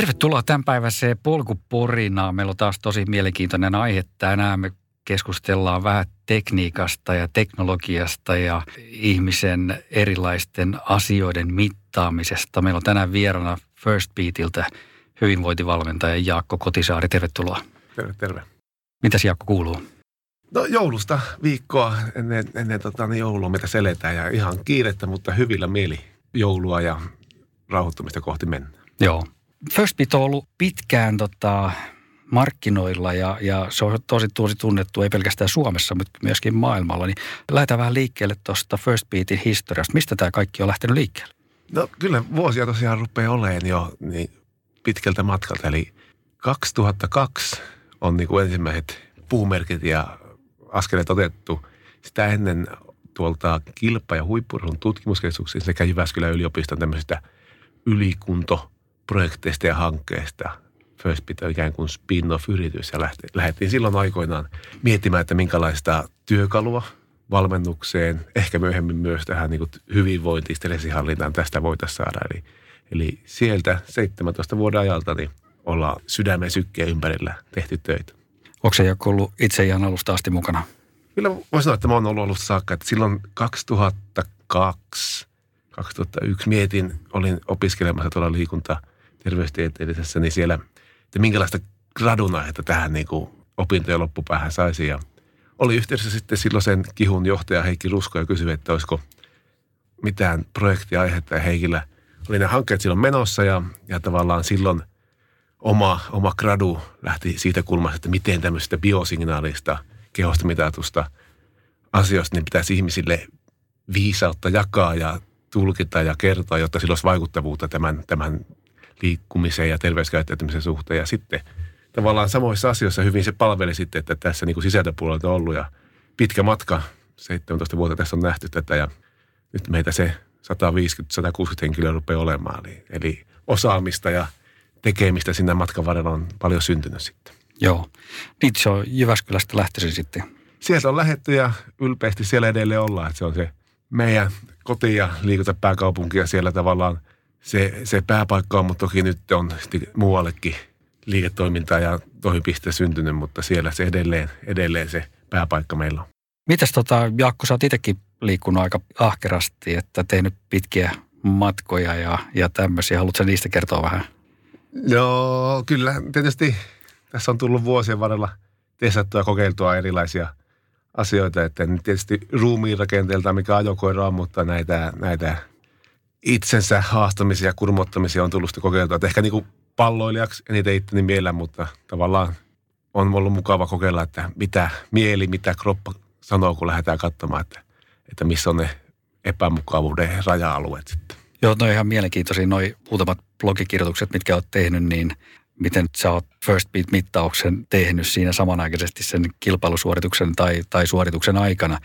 Tervetuloa tämän päiväiseen polkuporinaan. Meillä on taas tosi mielenkiintoinen aihe tänään. Me keskustellaan vähän tekniikasta ja teknologiasta ja ihmisen erilaisten asioiden mittaamisesta. Meillä on tänään vieraana First Beatiltä hyvinvointivalmentaja Jaakko Kotisaari. Tervetuloa. Terve, terve. Mitäs Jaakko kuuluu? No joulusta viikkoa ennen, ennen tota, niin joulua, mitä seletään ja ihan kiirettä, mutta hyvillä mieli joulua ja rauhoittumista kohti mennä. Joo. First Beat on ollut pitkään tota, markkinoilla ja, ja se on tosi, tosi tunnettu, ei pelkästään Suomessa, mutta myöskin maailmalla. Niin lähdetään vähän liikkeelle tuosta First Beatin historiasta. Mistä tämä kaikki on lähtenyt liikkeelle? No kyllä vuosia tosiaan rupeaa olemaan jo niin pitkältä matkalta. Eli 2002 on niin kuin ensimmäiset puumerkit ja askeleet otettu. Sitä ennen tuolta kilpa- ja huippurun tutkimuskeskuksen sekä Jyväskylän yliopiston tämmöisistä ylikuntoprojekteista ja hankkeista – First Bit on ikään kuin spin-off-yritys ja lähdettiin silloin aikoinaan miettimään, että minkälaista työkalua valmennukseen, ehkä myöhemmin myös tähän niin hyvinvointiin, stressihallintaan tästä voitaisiin saada. Eli, eli sieltä 17 vuoden ajalta niin ollaan sydämen sykkeen ympärillä tehty töitä. Onko se joku ollut itse ihan alusta asti mukana? Kyllä voisi sanoa, että mä oon ollut alusta saakka. Että silloin 2002, 2001 mietin, olin opiskelemassa tuolla liikunta terveystieteellisessä, niin siellä – että minkälaista gradun aihetta tähän niin kuin opintojen loppupäähän saisi. Ja oli yhteydessä sitten silloin sen kihun johtaja Heikki Rusko ja kysyi, että olisiko mitään projektiaihetta. Ja Heikillä oli ne hankkeet silloin menossa ja, ja tavallaan silloin oma, oma gradu lähti siitä kulmasta, että miten tämmöisestä biosignaalista, kehosta mitatusta asioista, niin pitäisi ihmisille viisautta jakaa ja tulkita ja kertoa, jotta sillä olisi vaikuttavuutta tämän, tämän liikkumiseen ja terveyskäyttäytymisen suhteen. Ja sitten tavallaan samoissa asioissa hyvin se palveli sitten, että tässä niin kuin sisältöpuolelta on ollut ja pitkä matka, 17 vuotta tässä on nähty tätä ja nyt meitä se 150-160 henkilöä rupeaa olemaan. Eli, eli osaamista ja tekemistä sinne matkan varrella on paljon syntynyt sitten. Joo. Niin se on Jyväskylästä lähtöisin sitten. Sieltä on lähetty ja ylpeästi siellä edelleen ollaan. Että se on se meidän koti- ja liikuntapääkaupunki ja siellä tavallaan – se, se pääpaikka on, mutta toki nyt on muuallekin liiketoimintaa ja toimipiste syntynyt, mutta siellä se edelleen, edelleen se pääpaikka meillä on. Mitäs tota, Jaakko, sä oot itsekin liikkunut aika ahkerasti, että tehnyt pitkiä matkoja ja, ja tämmöisiä. Haluatko niistä kertoa vähän? Joo, kyllä. Tietysti tässä on tullut vuosien varrella testattua ja kokeiltua erilaisia asioita, että tietysti ruumiin rakenteelta, mikä ajokoira on, mutta näitä, näitä itsensä haastamisia ja kurmottamisia on tullut kokeiltua. Että ehkä niin palloilijaksi eniten itteni mielellä, mutta tavallaan on ollut mukava kokeilla, että mitä mieli, mitä kroppa sanoo, kun lähdetään katsomaan, että, että missä on ne epämukavuuden raja-alueet sitten. Joo, no ihan mielenkiintoisia noin muutamat blogikirjoitukset, mitkä olet tehnyt, niin miten sä oot First Beat-mittauksen tehnyt siinä samanaikaisesti sen kilpailusuorituksen tai, tai suorituksen aikana,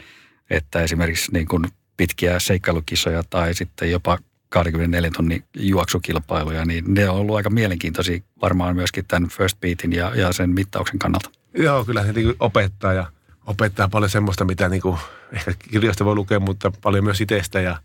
että esimerkiksi niin kuin pitkiä seikkailukisoja tai sitten jopa 24 tunnin juoksukilpailuja, niin ne on ollut aika mielenkiintoisia varmaan myöskin tämän First Beatin ja, ja sen mittauksen kannalta. Joo, kyllä se niin opettaa ja opettaa paljon semmoista, mitä niin kuin ehkä kirjoista voi lukea, mutta paljon myös itsestä ja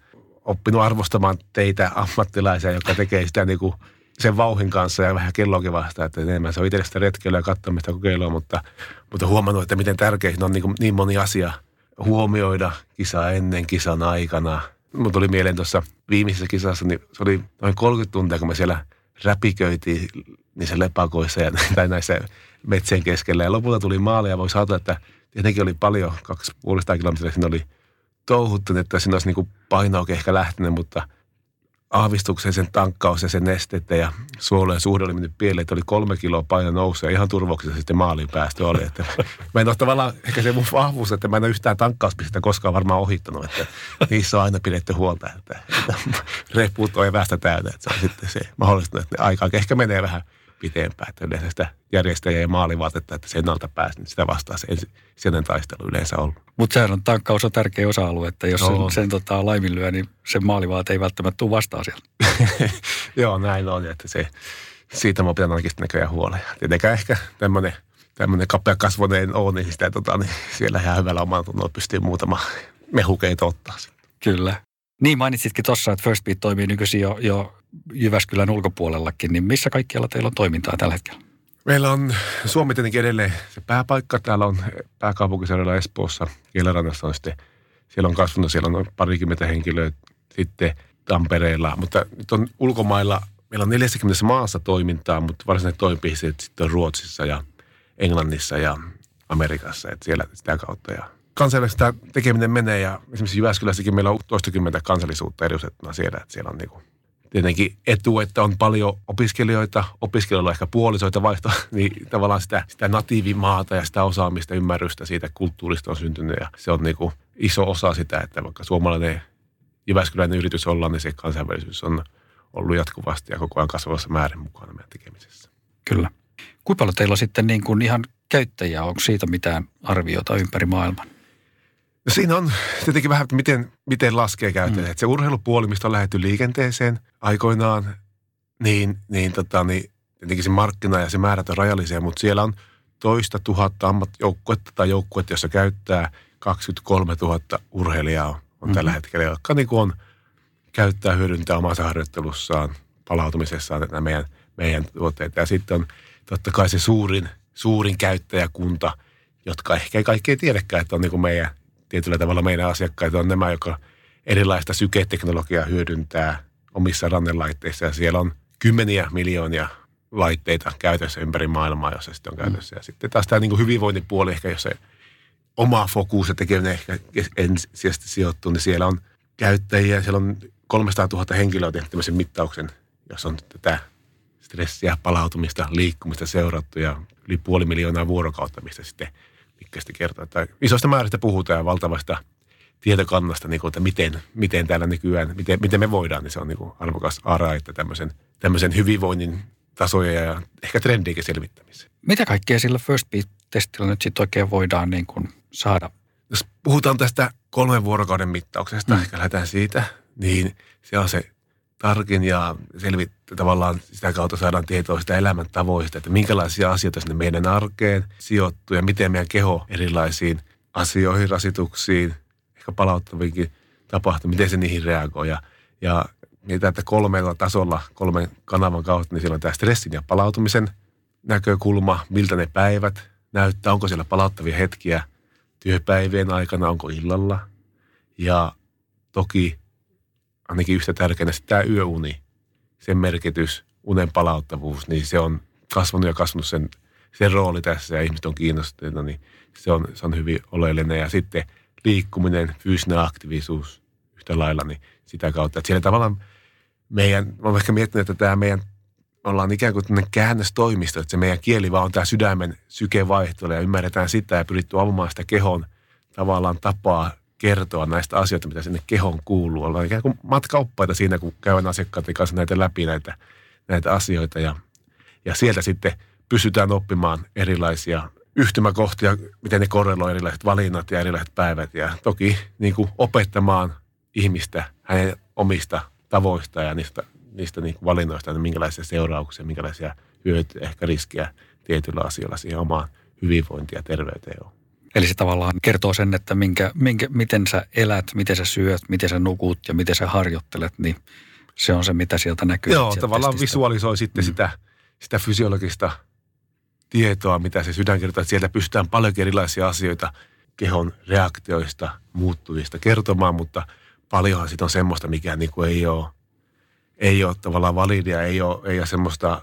oppinut arvostamaan teitä ammattilaisia, jotka tekee sitä niin kuin sen vauhin kanssa ja vähän kelloakin vasta, että enemmän se on itse sitä retkeilyä ja katsomista kokeilua, mutta, mutta huomannut, että miten tärkeä on niin, kuin niin moni asia – huomioida kisaa ennen kisan aikana. Mun tuli mieleen tuossa viimeisessä kisassa, niin se oli noin 30 tuntia, kun me siellä räpiköitiin niissä lepakoissa ja, tai näissä metsien keskellä. Ja lopulta tuli maali ja voisi ajatella, että tietenkin oli paljon, kaksi puolesta kilometriä siinä oli touhuttu, että siinä olisi niin painaukin ehkä lähtenyt, mutta aavistuksen sen tankkaus ja sen nestettä ja suolojen suhde oli mennyt pieleen, että oli kolme kiloa paino nousu ja ihan turvauksessa sitten maaliin päästö oli. Että mä en ole tavallaan, ehkä se mun vahvuus, että mä en ole yhtään tankkauspistettä koskaan varmaan ohittanut, että niissä on aina pidetty huolta, että, että reput on evästä täynnä, että se on sitten se mahdollistunut, että aikaa ehkä menee vähän pitempään, että yleensä sitä järjestäjä ja maalivaatetta, että sen alta pääsi, niin sitä vastaa se ensi, taistelu yleensä ollut. Mutta sehän on tankkaus on tärkeä osa-alue, että jos sen, sen tota, laiminlyö, niin se maalivaate ei välttämättä tule vastaan sieltä. Joo, näin on, että se, siitä mä pidän ainakin näköjään huolen. Tietenkään ehkä tämmöinen tämmöinen kapea kasvoneen on, niin, sitä, tota, niin siellä ihan hyvällä omalla tunnolla pystyy muutama mehukeita ottaa. Kyllä. Niin mainitsitkin tuossa, että First Beat toimii nykyisin jo, jo Jyväskylän ulkopuolellakin, niin missä kaikkialla teillä on toimintaa tällä hetkellä? Meillä on Suomi tietenkin edelleen se pääpaikka. Täällä on pääkaupunkiseudulla Espoossa, Kielerannassa on sitten, siellä on kasvanut, siellä on parikymmentä henkilöä sitten Tampereella, mutta nyt on ulkomailla, meillä on 40 maassa toimintaa, mutta varsinaiset toimipisteet sitten on Ruotsissa ja Englannissa ja Amerikassa, että siellä sitä kautta. Ja kansainvälistä tekeminen menee ja esimerkiksi Jyväskylässäkin meillä on toistakymmentä kansallisuutta edustettuna siellä, että siellä on niin kuin tietenkin etu, että on paljon opiskelijoita, opiskelijoilla on ehkä puolisoita vaihto, niin tavallaan sitä, sitä natiivimaata ja sitä osaamista, ymmärrystä siitä kulttuurista on syntynyt ja se on niin kuin iso osa sitä, että vaikka suomalainen Jyväskyläinen yritys ollaan, niin se kansainvälisyys on ollut jatkuvasti ja koko ajan kasvavassa määrin mukana meidän tekemisessä. Kyllä. Kuinka paljon teillä sitten niin kuin ihan käyttäjiä, onko siitä mitään arviota ympäri maailman? Siinä on tietenkin vähän, että miten, miten laskee käyttäjät. Mm. Se urheilupuoli, mistä on lähdetty liikenteeseen aikoinaan, niin, niin, tota, niin tietenkin se markkina ja se määrät on rajallisia, mutta siellä on toista tuhatta ammattijoukkuetta tai joukkuetta, jossa käyttää 23 000 urheilijaa on mm-hmm. tällä hetkellä, jotka niin on, käyttää, hyödyntää omassa harjoittelussaan, palautumisessaan nämä meidän, meidän tuotteita. Ja sitten on totta kai se suurin, suurin käyttäjäkunta, jotka ehkä ei kaikkea tiedäkään, että on niin kuin meidän tietyllä tavalla meidän asiakkaita on nämä, jotka erilaista syketeknologiaa hyödyntää omissa rannelaitteissa. Ja siellä on kymmeniä miljoonia laitteita käytössä ympäri maailmaa, jossa sitten on käytössä. Ja sitten taas tämä niin kuin hyvinvointipuoli ehkä, jos se oma fokus ja tekeminen ehkä ensisijaisesti sijoittuu, niin siellä on käyttäjiä, siellä on 300 000 henkilöä tehnyt tämmöisen mittauksen, jos on tätä stressiä, palautumista, liikkumista seurattu ja yli puoli miljoonaa vuorokautta, mistä sitten pitkästi kertoa. Että isosta määrästä puhutaan ja valtavasta tietokannasta, niin kuin, että miten, miten täällä nykyään, miten, miten me voidaan, niin se on niin kuin arvokas ara, että tämmöisen, tämmöisen hyvinvoinnin tasoja ja ehkä trendiikin selvittämiseen. Mitä kaikkea sillä First Beat-testillä nyt sitten oikein voidaan niin kuin saada? Jos puhutaan tästä kolmen vuorokauden mittauksesta, mm. ehkä lähdetään siitä, niin se on se tarkin ja selvit, tavallaan sitä kautta saadaan tietoa sitä elämäntavoista, että minkälaisia asioita sinne meidän arkeen sijoittuu ja miten meidän keho erilaisiin asioihin, rasituksiin, ehkä palauttaviinkin tapahtuu, miten se niihin reagoi. Ja, ja mitä, että kolmella tasolla, kolmen kanavan kautta, niin siellä on tämä stressin ja palautumisen näkökulma, miltä ne päivät näyttää, onko siellä palauttavia hetkiä työpäivien aikana, onko illalla. Ja toki ainakin yhtä tärkeänä tämä yöuni, sen merkitys, unen palauttavuus, niin se on kasvanut ja kasvanut sen, sen rooli tässä ja ihmiset on kiinnostuneita, niin se on, se on hyvin oleellinen. Ja sitten liikkuminen, fyysinen aktiivisuus yhtä lailla, niin sitä kautta. Että siellä tavallaan meidän, mä olen ehkä miettinyt, että tämä meidän, ollaan ikään kuin käännöstoimisto, että se meidän kieli vaan on tämä sydämen sykevaihtelu ja ymmärretään sitä ja pyritty avaamaan sitä kehon tavallaan tapaa kertoa näistä asioista, mitä sinne kehon kuuluu. Ollaan ikään kuin matkaoppaita siinä, kun käydään asiakkaiden kanssa näitä läpi näitä, näitä asioita ja, ja sieltä sitten pystytään oppimaan erilaisia yhtymäkohtia, miten ne korreloi erilaiset valinnat ja erilaiset päivät ja toki niin kuin opettamaan ihmistä hänen omista tavoista ja niistä, niistä niin kuin valinnoista, niin minkälaisia seurauksia, minkälaisia hyötyjä, ehkä riskiä tietyillä asioilla siihen omaan hyvinvointiin ja terveyteen on. Eli se tavallaan kertoo sen, että minkä, minkä, miten sä elät, miten sä syöt, miten sä nukut ja miten sä harjoittelet, niin se on se, mitä sieltä näkyy. Joo, tavallaan testistä. visualisoi sitten mm. sitä, sitä fysiologista tietoa, mitä se sydän kertoo. Että sieltä pystytään paljon erilaisia asioita kehon reaktioista, muuttuvista kertomaan, mutta paljonhan siitä on semmoista, mikä niin kuin ei ole, ei ole tavallaan validia, ei ole, ei ole semmoista,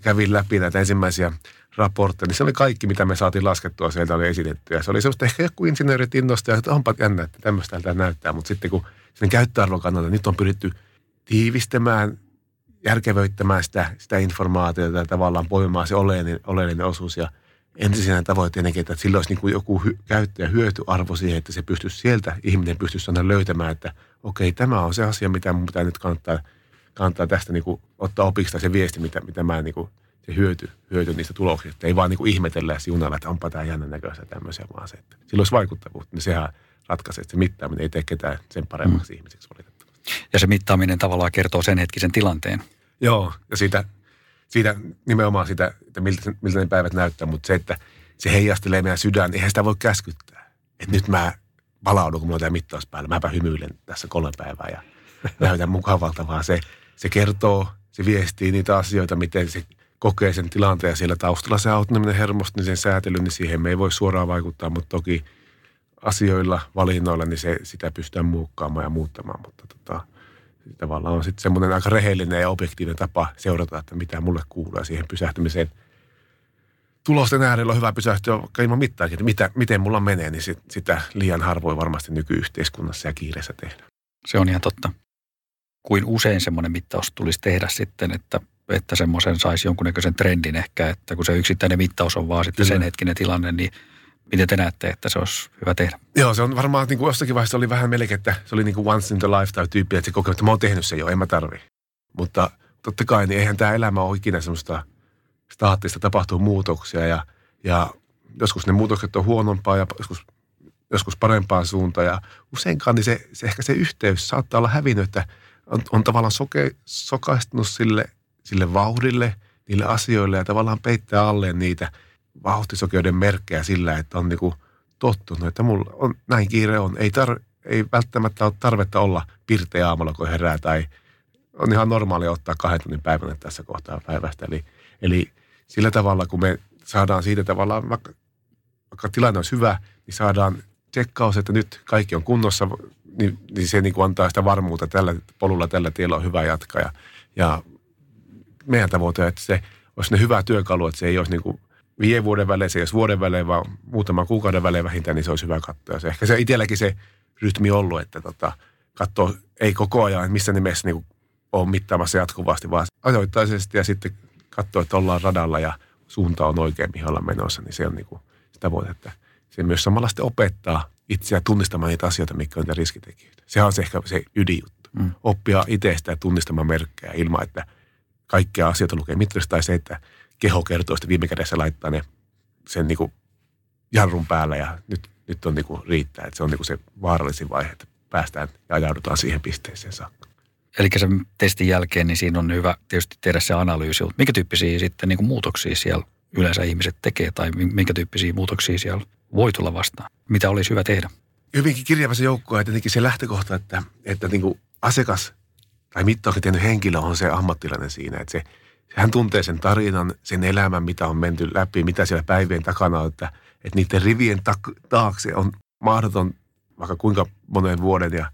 kävin läpi näitä ensimmäisiä raportteja, niin se oli kaikki, mitä me saatiin laskettua sieltä oli esitetty. Ja se oli semmoista ehkä joku insinöörit innostaa, että onpa jännä, että tämmöistä tämä näyttää. Mutta sitten kun sen käyttöarvon kannalta nyt on pyritty tiivistämään, järkevöittämään sitä, sitä informaatiota ja tavallaan poimimaan se oleellinen, oleellinen osuus. Ja ensisijainen tavoite tietenkin, että sillä olisi niin kuin joku hy, ja hyötyarvo siihen, että se pystyisi sieltä, ihminen pystyisi aina löytämään, että okei, tämä on se asia, mitä mun pitää nyt kannattaa, kannattaa tästä niin kuin ottaa opiksi se viesti, mitä, mitä mä niin kuin, se hyöty, hyöty niistä tuloksista. Ei vaan niin kuin ihmetellä ja siunalla, että onpa tämä jännän näköistä tämmöisiä, vaan se, että sillä olisi vaikuttavuutta. Niin sehän ratkaisee, että se mittaaminen ei tee ketään sen paremmaksi mm. ihmiseksi valitettavasti. Ja se mittaaminen tavallaan kertoo sen hetkisen tilanteen. Joo, ja siitä, siitä nimenomaan sitä, että miltä, miltä ne päivät näyttää, mutta se, että se heijastelee meidän sydän, eihän sitä voi käskyttää. Että nyt mä palaudun, kun mulla on tämä mittaus päällä. Mäpä hymyilen tässä kolme päivää ja näytän mukavalta, vaan se, se kertoo, se viestii niitä asioita, miten se kokee sen tilanteen ja siellä taustalla se autonominen hermosto, niin sen säätely, niin siihen me ei voi suoraan vaikuttaa, mutta toki asioilla, valinnoilla, niin se, sitä pystytään muokkaamaan ja muuttamaan, mutta tota, tavallaan on sitten semmoinen aika rehellinen ja objektiivinen tapa seurata, että mitä mulle kuuluu ja siihen pysähtymiseen. Tulosten äärellä on hyvä pysähtyä vaikka ilman mittaakin, että mitä, miten mulla menee, niin sit, sitä liian harvoin varmasti nykyyhteiskunnassa ja kiireessä tehdä. Se on ihan totta. Kuin usein semmoinen mittaus tulisi tehdä sitten, että, että semmoisen saisi jonkunnäköisen trendin ehkä, että kun se yksittäinen mittaus on vaan sitten Kyllä. sen hetkinen tilanne, niin miten te näette, että se olisi hyvä tehdä? Joo, se on varmaan niin kuin jossakin vaiheessa oli vähän melkein, että se oli niin kuin once in the lifetime tyyppi, että se kokee, että mä oon tehnyt sen jo, en mä tarvi. Mutta totta kai, niin eihän tämä elämä ole ikinä semmoista staattista, tapahtuu muutoksia ja, ja joskus ne muutokset on huonompaa ja joskus, joskus parempaan suuntaan ja useinkaan niin se, se ehkä se yhteys saattaa olla hävinnyt, että on, on tavallaan soke, sokaistunut sille, sille vauhdille, niille asioille ja tavallaan peittää alleen niitä – vauhtisokeuden merkkejä sillä, että on niinku tottunut, että mulla on, näin kiire on. Ei, tar, ei välttämättä ole tarvetta olla pirteä aamulla, kun herää, tai on ihan normaalia ottaa kahden tunnin päivänä tässä kohtaa päivästä. Eli, eli sillä tavalla, kun me saadaan siitä tavallaan, vaikka, vaikka tilanne olisi hyvä, niin saadaan tsekkaus, että nyt kaikki on kunnossa, niin, niin se niin kuin antaa sitä varmuutta, tällä polulla, tällä tiellä on hyvä jatkaa. Ja, ja meidän tavoite että se olisi ne hyvä työkalu, että se ei olisi niin kuin viiden vuoden välein, se ei olisi vuoden välein, vaan muutaman kuukauden välein vähintään, niin se olisi hyvä katsoa. Se, ehkä se itselläkin se rytmi ollut, että tota, katsoo ei koko ajan, missä nimessä niin on mittaamassa jatkuvasti, vaan ajoittaisesti ja sitten katsoo, että ollaan radalla ja suunta on oikein, mihin ollaan menossa, niin se on niin kuin sitä voi, että se myös samalla sitten opettaa itseä tunnistamaan niitä asioita, mikä on niitä riskitekijöitä. Sehän on se ehkä se ydinjuttu. Mm. Oppia itsestä ja tunnistamaan merkkejä ilman, että kaikkia asioita lukee mitristä tai se, että keho kertoo sitten viime kädessä laittaa ne sen niin kuin jarrun päällä ja nyt, nyt on niin kuin riittää. Että se on niin kuin se vaarallisin vaihe, että päästään ja ajaudutaan siihen pisteeseen saakka. Eli sen testin jälkeen niin siinä on hyvä tietysti tehdä se analyysi. Minkä tyyppisiä sitten niin kuin muutoksia siellä yleensä ihmiset tekee tai minkä tyyppisiä muutoksia siellä voi tulla vastaan? Mitä olisi hyvä tehdä? Hyvinkin kirjava se joukko ja tietenkin se lähtökohta, että, että niin kuin asiakas tai mittauksen tehnyt henkilö on se ammattilainen siinä, että se – hän tuntee sen tarinan, sen elämän, mitä on menty läpi, mitä siellä päivien takana on, että, että niiden rivien taakse on mahdoton vaikka kuinka monen vuoden ja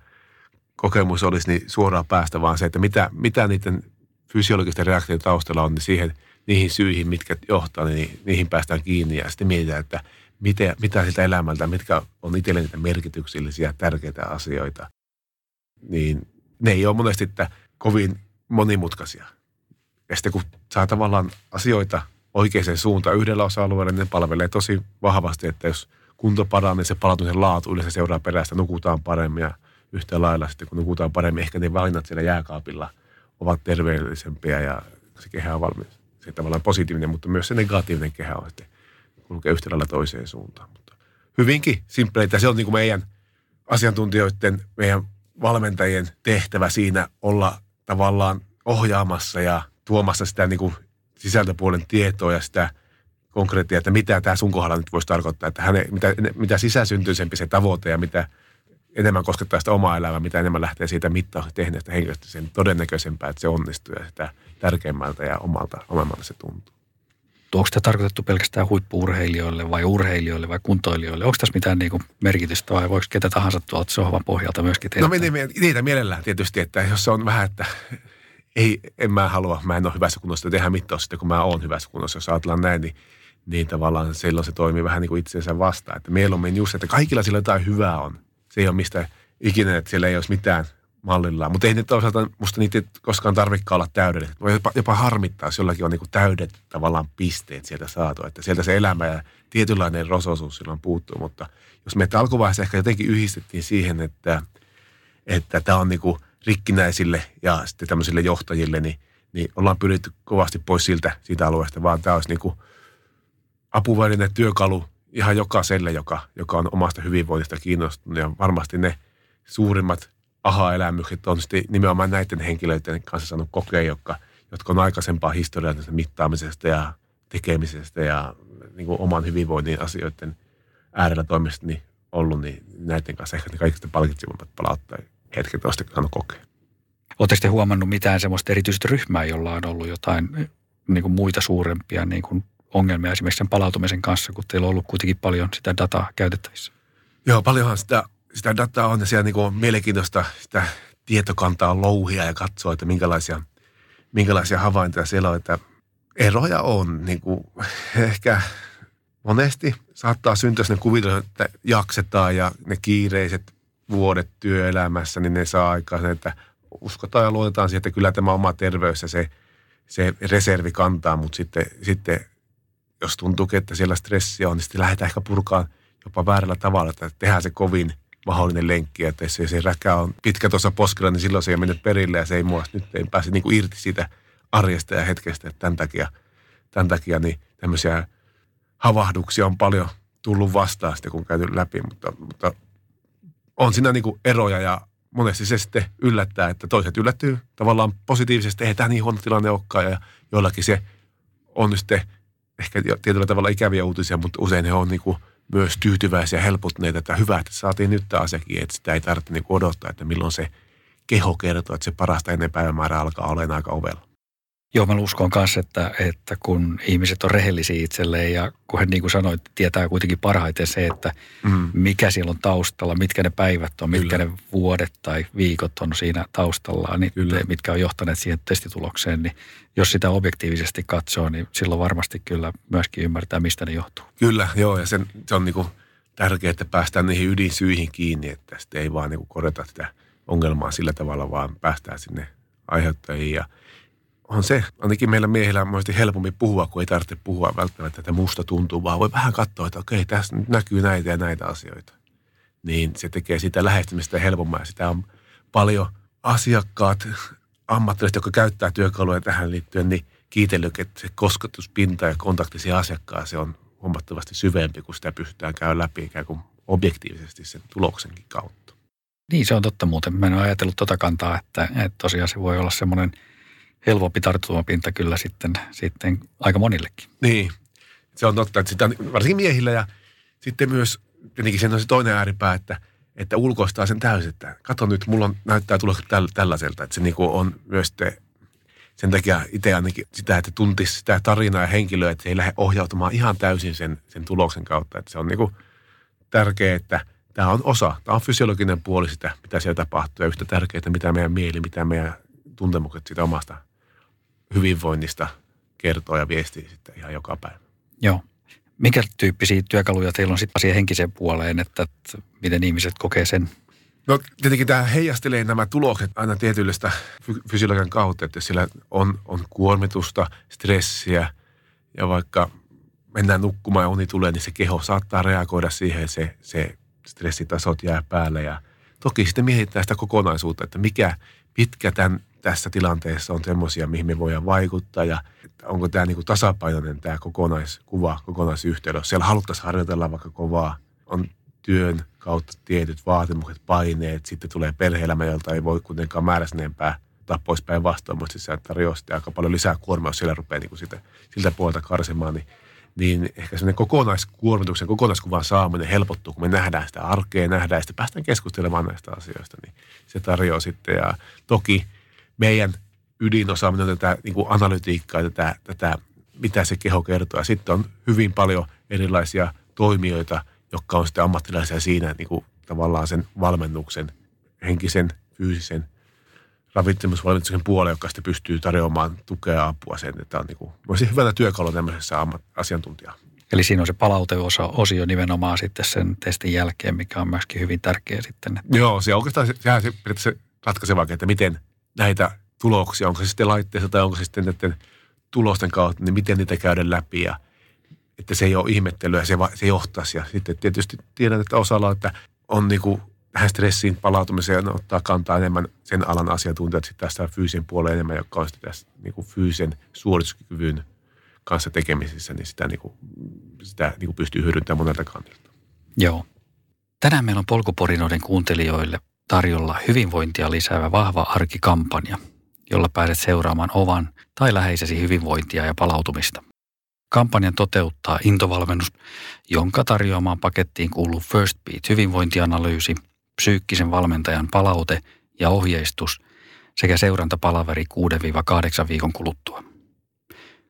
kokemus olisi niin suoraan päästä, vaan se, että mitä, mitä niiden fysiologisten reaktioiden taustalla on, niin siihen, niihin syihin, mitkä johtaa, niin niihin päästään kiinni ja sitten mietitään, että mitä, mitä siltä elämältä, mitkä on itselle niitä merkityksellisiä, tärkeitä asioita, niin ne ei ole monesti että kovin monimutkaisia. Ja sitten kun saa tavallaan asioita oikeaan suuntaan yhdellä osa-alueella, niin ne palvelee tosi vahvasti, että jos kunto paranee, niin se palautumisen laatu yleensä seuraa perästä, nukutaan paremmin ja yhtä lailla sitten kun nukutaan paremmin, ehkä ne valinnat siellä jääkaapilla ovat terveellisempiä ja se kehä on valmis. Se tavallaan positiivinen, mutta myös se negatiivinen kehä on sitten kulkee yhtä lailla toiseen suuntaan. Mutta hyvinkin simppeleitä. Se on niin kuin meidän asiantuntijoiden, meidän valmentajien tehtävä siinä olla tavallaan ohjaamassa ja tuomassa sitä niin kuin sisältöpuolen tietoa ja sitä konkreettia, että mitä tämä sun kohdalla nyt voisi tarkoittaa, että häne, mitä, mitä sisäsyntyisempi se tavoite ja mitä enemmän koskettaa sitä omaa elämää, mitä enemmän lähtee siitä mittauksesta tehneestä henkilöstä, sen todennäköisempää, että se onnistuu ja sitä tärkeimmältä ja omalta, omemmalta se tuntuu. Onko tämä tarkoitettu pelkästään huippuurheilijoille vai urheilijoille vai kuntoilijoille? Onko tässä mitään niin kuin merkitystä vai voiko ketä tahansa tuolta sohvan pohjalta myöskin tehdä? No niitä mielellään tietysti, että jos on vähän, että ei, en mä halua, mä en ole hyvässä kunnossa tehdä mittaus sitten, kun mä oon hyvässä kunnossa. Jos ajatellaan näin, niin, niin tavallaan silloin se toimii vähän niin kuin itsensä vastaan. Että mieluummin just, että kaikilla sillä jotain hyvää on. Se ei ole mistä ikinä, että siellä ei olisi mitään mallillaan. Mutta ei ne toisaalta, musta niitä ei koskaan tarvikaan olla täydelliset. Voi jopa, jopa harmittaa, jos jollakin on niinku täydet tavallaan pisteet sieltä saatu. Että sieltä se elämä ja tietynlainen rososuus silloin puuttuu. Mutta jos me alkuvaiheessa ehkä jotenkin yhdistettiin siihen, että että tämä on niinku rikkinäisille ja sitten tämmöisille johtajille, niin, niin ollaan pyritty kovasti pois siltä, siitä alueesta, vaan tämä olisi niinku apuväline, työkalu ihan jokaiselle, joka, joka on omasta hyvinvoinnista kiinnostunut. Ja varmasti ne suurimmat aha-elämykset on sitten nimenomaan näiden henkilöiden kanssa saanut kokea, jotka, jotka on aikaisempaa historiaa mittaamisesta ja tekemisestä ja niin kuin oman hyvinvoinnin asioiden äärellä toimista niin ollut, niin näiden kanssa ehkä ne kaikista palkitsevimmat palauttaa hetket on sitten kokea. Oletteko te huomannut mitään semmoista erityistä ryhmää, jolla on ollut jotain niin kuin muita suurempia niin kuin ongelmia esimerkiksi sen palautumisen kanssa, kun teillä on ollut kuitenkin paljon sitä dataa käytettävissä? Joo, paljonhan sitä, sitä dataa on ja siellä niin kuin mielenkiintoista sitä tietokantaa louhia ja katsoa, että minkälaisia, minkälaisia havaintoja siellä on, että eroja on. Niin kuin, ehkä monesti saattaa syntyä sellainen kuvitus, että jaksetaan ja ne kiireiset vuodet työelämässä, niin ne saa aikaan että uskotaan ja luotetaan siihen, että kyllä tämä oma terveys ja se, se reservi kantaa, mutta sitten, sitten jos tuntuu, että siellä stressiä on, niin sitten lähdetään ehkä purkaan jopa väärällä tavalla, että tehdään se kovin mahdollinen lenkki, että jos se räkä on pitkä tuossa poskella, niin silloin se ei mene perille ja se ei mua, nyt ei pääse niin kuin irti siitä arjesta ja hetkestä, että tämän takia, tämän takia niin tämmöisiä havahduksia on paljon tullut vastaan sitten, kun käyty läpi, mutta, mutta on siinä niin kuin eroja ja monesti se sitten yllättää, että toiset yllättyy tavallaan positiivisesti, ei tämä niin huono tilanne olekaan ja joillakin se on sitten ehkä tietyllä tavalla ikäviä uutisia, mutta usein he on niin kuin myös tyytyväisiä helpottuneita, että hyvä, että saatiin nyt tämä asiakin, että sitä ei tarvitse niin odottaa, että milloin se keho kertoo, että se parasta ennen päivämäärää alkaa olemaan aika ovella. Joo, mä uskon kanssa, että, että kun ihmiset on rehellisiä itselleen ja kun he niin kuin sanoit, tietää kuitenkin parhaiten se, että mm. mikä siellä on taustalla, mitkä ne päivät on, mitkä Kyllä. ne vuodet tai viikot on siinä taustalla, niin Kyllä. mitkä on johtaneet siihen testitulokseen, niin jos sitä objektiivisesti katsoo, niin silloin varmasti kyllä myöskin ymmärtää, mistä ne johtuu. Kyllä, joo, ja sen, se on niin kuin tärkeää, että päästään niihin ydinsyihin kiinni, että sitten ei vaan niin kuin korjata sitä ongelmaa sillä tavalla, vaan päästään sinne aiheuttajiin ja – on se, ainakin meillä miehillä on helpommin puhua, kun ei tarvitse puhua välttämättä, että musta tuntuu, vaan voi vähän katsoa, että okei, tässä nyt näkyy näitä ja näitä asioita. Niin se tekee sitä lähestymistä helpommaa. Sitä on paljon asiakkaat, ammattilaiset, jotka käyttää työkaluja tähän liittyen, niin kiitellyt, että se kosketuspinta ja kontakti asiakkaan, se on huomattavasti syvempi, kun sitä pystytään käymään läpi ikään kuin objektiivisesti sen tuloksenkin kautta. Niin, se on totta muuten. Mä en ole ajatellut tota kantaa, että, että tosiaan se voi olla semmoinen – helpompi tarttumapinta kyllä sitten, sitten aika monillekin. Niin, se on totta, että sitä varsinkin miehillä ja sitten myös tietenkin siinä on se toinen ääripää, että, että ulkoistaa sen täysin, kato nyt, mulla on, näyttää tulla täl, tällaiselta, että se niinku on myös te, sen takia itse ainakin sitä, että tuntisi sitä tarinaa ja henkilöä, että se ei lähde ohjautumaan ihan täysin sen, sen tuloksen kautta, että se on niinku tärkeää, että tämä on osa, tämä on fysiologinen puoli sitä, mitä siellä tapahtuu ja yhtä tärkeää, mitä meidän mieli, mitä meidän tuntemukset siitä omasta hyvinvoinnista kertoo ja viestii sitten ihan joka päivä. Joo. Minkä tyyppisiä työkaluja teillä on sitten siihen henkiseen puoleen, että, että miten ihmiset kokee sen? No tietenkin tämä heijastelee nämä tulokset aina tietyllistä fysiologian kautta, että sillä on, on kuormitusta, stressiä ja vaikka mennään nukkumaan ja uni tulee, niin se keho saattaa reagoida siihen, se, se stressitasot jää päälle ja toki sitten mietitään sitä kokonaisuutta, että mikä, pitkä tämän tässä tilanteessa on semmoisia, mihin me voidaan vaikuttaa ja onko tämä niin kuin tasapainoinen tämä kokonaiskuva, kokonaisyhteyden. Jos siellä haluttaisiin harjoitella vaikka kovaa, on työn kautta tietyt vaatimukset, paineet, sitten tulee perhe-elämä, jolta ei voi kuitenkaan määräisneempää ottaa pois päin vastaan, mutta siis se tarjoaa aika paljon lisää kuormaa, jos siellä rupeaa niin kuin sitä, siltä puolelta karsimaan, niin niin ehkä semmoinen kokonaiskuormituksen, kokonaiskuvan saaminen helpottuu, kun me nähdään sitä arkea, nähdään ja sitten päästään keskustelemaan näistä asioista, niin se tarjoaa sitten. Ja toki meidän ydinosaaminen on tätä niin kuin analytiikkaa, tätä, tätä, mitä se keho kertoo. Ja sitten on hyvin paljon erilaisia toimijoita, jotka on sitten ammattilaisia siinä niin kuin tavallaan sen valmennuksen, henkisen, fyysisen, ravitsemusvalmennuksen puolella, joka sitten pystyy tarjoamaan tukea ja apua sen, että on niin kuin, hyvänä työkalu tämmöisessä ammat, asiantuntijaa. Eli siinä on se palauteosio nimenomaan sitten sen testin jälkeen, mikä on myöskin hyvin tärkeä sitten. Joo, se oikeastaan se, sehän se, se ratkaisevaa, että miten näitä tuloksia, onko se sitten laitteessa tai onko se sitten näiden tulosten kautta, niin miten niitä käydä läpi ja että se ei ole ihmettelyä, se, se johtaisi. Ja sitten tietysti tiedän, että osalla, että on niin kuin tähän stressiin palautumiseen ottaa kantaa enemmän sen alan asiantuntijat sitten tästä fyysisen puoleen enemmän, joka on sitten tässä niin kuin fyysisen suorituskyvyn kanssa tekemisissä, niin sitä, niin kuin, sitä niin kuin pystyy hyödyntämään monelta kannalta. Joo. Tänään meillä on polkuporinoiden kuuntelijoille tarjolla hyvinvointia lisäävä vahva arkikampanja, jolla pääset seuraamaan ovan tai läheisesi hyvinvointia ja palautumista. Kampanjan toteuttaa Intovalmennus, jonka tarjoamaan pakettiin kuuluu First Beat hyvinvointianalyysi, psyykkisen valmentajan palaute ja ohjeistus sekä seurantapalaveri 6-8 viikon kuluttua.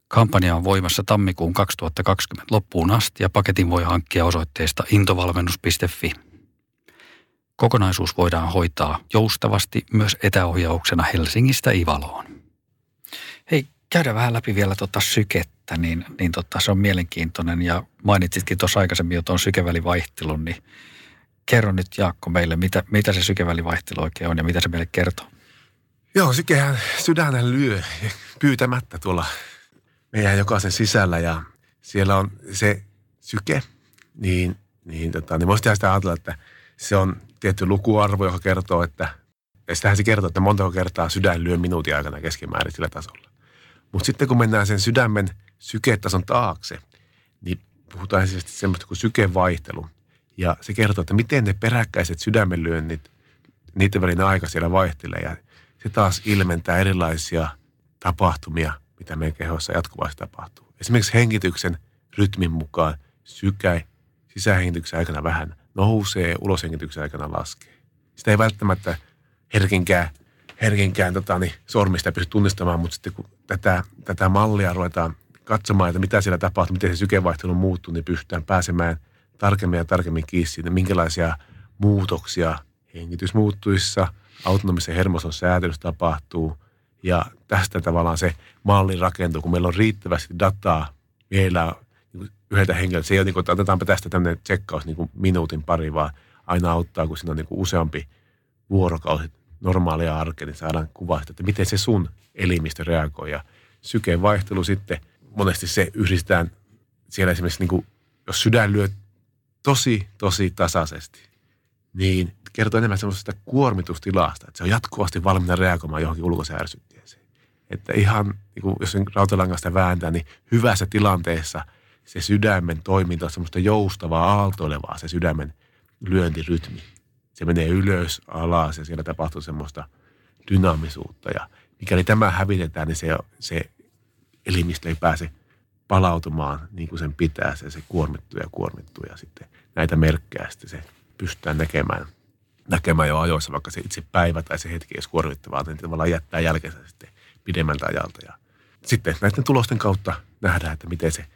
Kampanja on voimassa tammikuun 2020 loppuun asti ja paketin voi hankkia osoitteesta intovalmennus.fi. Kokonaisuus voidaan hoitaa joustavasti myös etäohjauksena Helsingistä Ivaloon. Hei, käydään vähän läpi vielä tuota sykettä, niin, niin tota, se on mielenkiintoinen ja mainitsitkin tuossa aikaisemmin jo tuon sykevälivaihtelun, niin kerro nyt Jaakko meille, mitä, mitä se sykevälivaihtelu oikein on ja mitä se meille kertoo? Joo, sykehän sydänen lyö pyytämättä tuolla meidän jokaisen sisällä ja siellä on se syke, niin, niin, tota, niin voisi sitä ajatella, että se on tietty lukuarvo, joka kertoo, että ja sitähän se kertoo, että monta kertaa sydän lyö minuutin aikana keskimäärin sillä tasolla. Mutta sitten kun mennään sen sydämen syketason taakse, niin puhutaan ensisijaisesti semmoista kuin sykevaihtelu. Ja se kertoo, että miten ne peräkkäiset sydämenlyönnit, niiden välinen aika siellä vaihtelee. Ja se taas ilmentää erilaisia tapahtumia, mitä meidän kehossa jatkuvasti tapahtuu. Esimerkiksi hengityksen rytmin mukaan sykä sisähengityksen aikana vähän nousee, uloshengityksen aikana laskee. Sitä ei välttämättä herkinkään, herkinkään tota, niin, sormista pysty tunnistamaan, mutta sitten kun tätä, tätä mallia ruvetaan katsomaan, että mitä siellä tapahtuu, miten se sykevaihtelu muuttuu, niin pystytään pääsemään tarkemmin ja tarkemmin kiinni siitä, minkälaisia muutoksia hengitysmuuttuissa, autonomisen hermoson säätelyssä tapahtuu. Ja tästä tavallaan se malli rakentuu, kun meillä on riittävästi dataa meillä yhdeltä henkilöltä. Se ei ole niin kuin, että otetaanpa tästä tämmöinen tsekkaus niin kuin minuutin pari, vaan aina auttaa, kun siinä on niin kuin useampi vuorokausi normaalia arkea, niin saadaan kuvaa että miten se sun elimistö reagoi. Ja sykeen vaihtelu sitten, monesti se yhdistetään siellä esimerkiksi, niin kuin, jos sydän lyö tosi, tosi tasaisesti, niin kertoo enemmän semmoisesta kuormitustilasta, että se on jatkuvasti valmiina reagoimaan johonkin ulkoisäärsykkeeseen. Että ihan, niin kuin, jos sen rautalangasta vääntää, niin hyvässä tilanteessa se sydämen toiminta on semmoista joustavaa, aaltoilevaa, se sydämen lyöntirytmi. Se menee ylös, alas ja siellä tapahtuu semmoista dynaamisuutta. Ja mikäli tämä hävitetään, niin se, se elimistö ei pääse palautumaan niin kuin sen pitää. Se, se kuormittuu ja kuormittuu ja sitten näitä merkkejä sitten se pystytään näkemään, näkemään jo ajoissa, vaikka se itse päivä tai se hetki ei kuormittavaa, niin tavallaan jättää jälkeensä sitten pidemmältä ajalta. Ja sitten näiden tulosten kautta nähdään, että miten se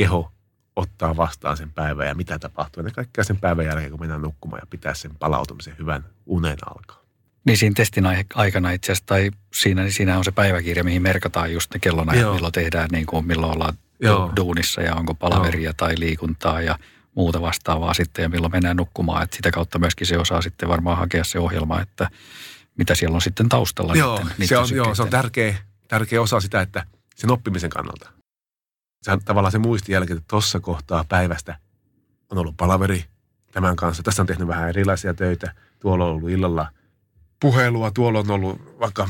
keho ottaa vastaan sen päivän ja mitä tapahtuu. Ennen kaikkea sen päivän jälkeen, kun mennään nukkumaan ja pitää sen palautumisen hyvän unen alkaa. Niin siinä testin aikana itse asiassa, tai siinä, niin siinä on se päiväkirja, mihin merkataan just ne kellonajat, milloin tehdään, niin kuin, milloin ollaan Joo. duunissa ja onko palaveria Joo. tai liikuntaa ja muuta vastaavaa sitten ja milloin mennään nukkumaan. Että sitä kautta myöskin se osaa sitten varmaan hakea se ohjelma, että mitä siellä on sitten taustalla. Joo, niiden, se, on, joo se on tärkeä, tärkeä osa sitä, että sen oppimisen kannalta. Se tavallaan se muistijälki, että tuossa kohtaa päivästä on ollut palaveri tämän kanssa. Tässä on tehnyt vähän erilaisia töitä. Tuolla on ollut illalla puhelua, tuolla on ollut vaikka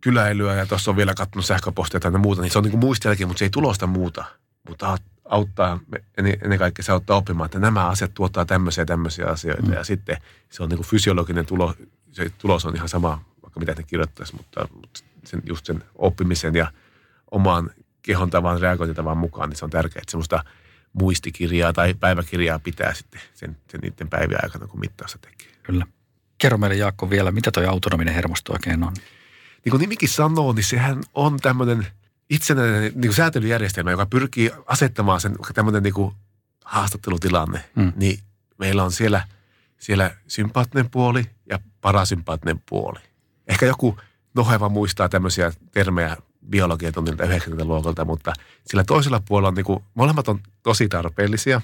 kyläilyä ja tuossa on vielä katsonut sähköpostia tai muuta. Niin se on niin kuin muistijälki, mutta se ei tulosta muuta. Mutta auttaa, ennen kaikkea se auttaa oppimaan, että nämä asiat tuottaa tämmöisiä tämmöisiä asioita. Mm. Ja sitten se on niin kuin fysiologinen tulo, se tulos on ihan sama, vaikka mitä ne kirjoittaisi, mutta, mutta sen, just sen oppimisen ja omaan kehon tavan reagointitavan mukaan, niin se on tärkeää, että semmoista muistikirjaa tai päiväkirjaa pitää sitten sen, sen niiden päivien aikana, kun mittausta tekee. Kyllä. Kerro meille Jaakko vielä, mitä tuo autonominen hermosto oikein on? Niin kuin nimikin sanoo, niin sehän on tämmöinen – itsenäinen niin kuin säätelyjärjestelmä, joka pyrkii asettamaan sen tämmöinen niin kuin haastattelutilanne, mm. niin meillä on siellä, siellä sympaattinen puoli ja parasympaattinen puoli. Ehkä joku noheva muistaa tämmöisiä termejä biologiatunnilta 90-luokalta, mutta sillä toisella puolella on niin kuin, molemmat on tosi tarpeellisia.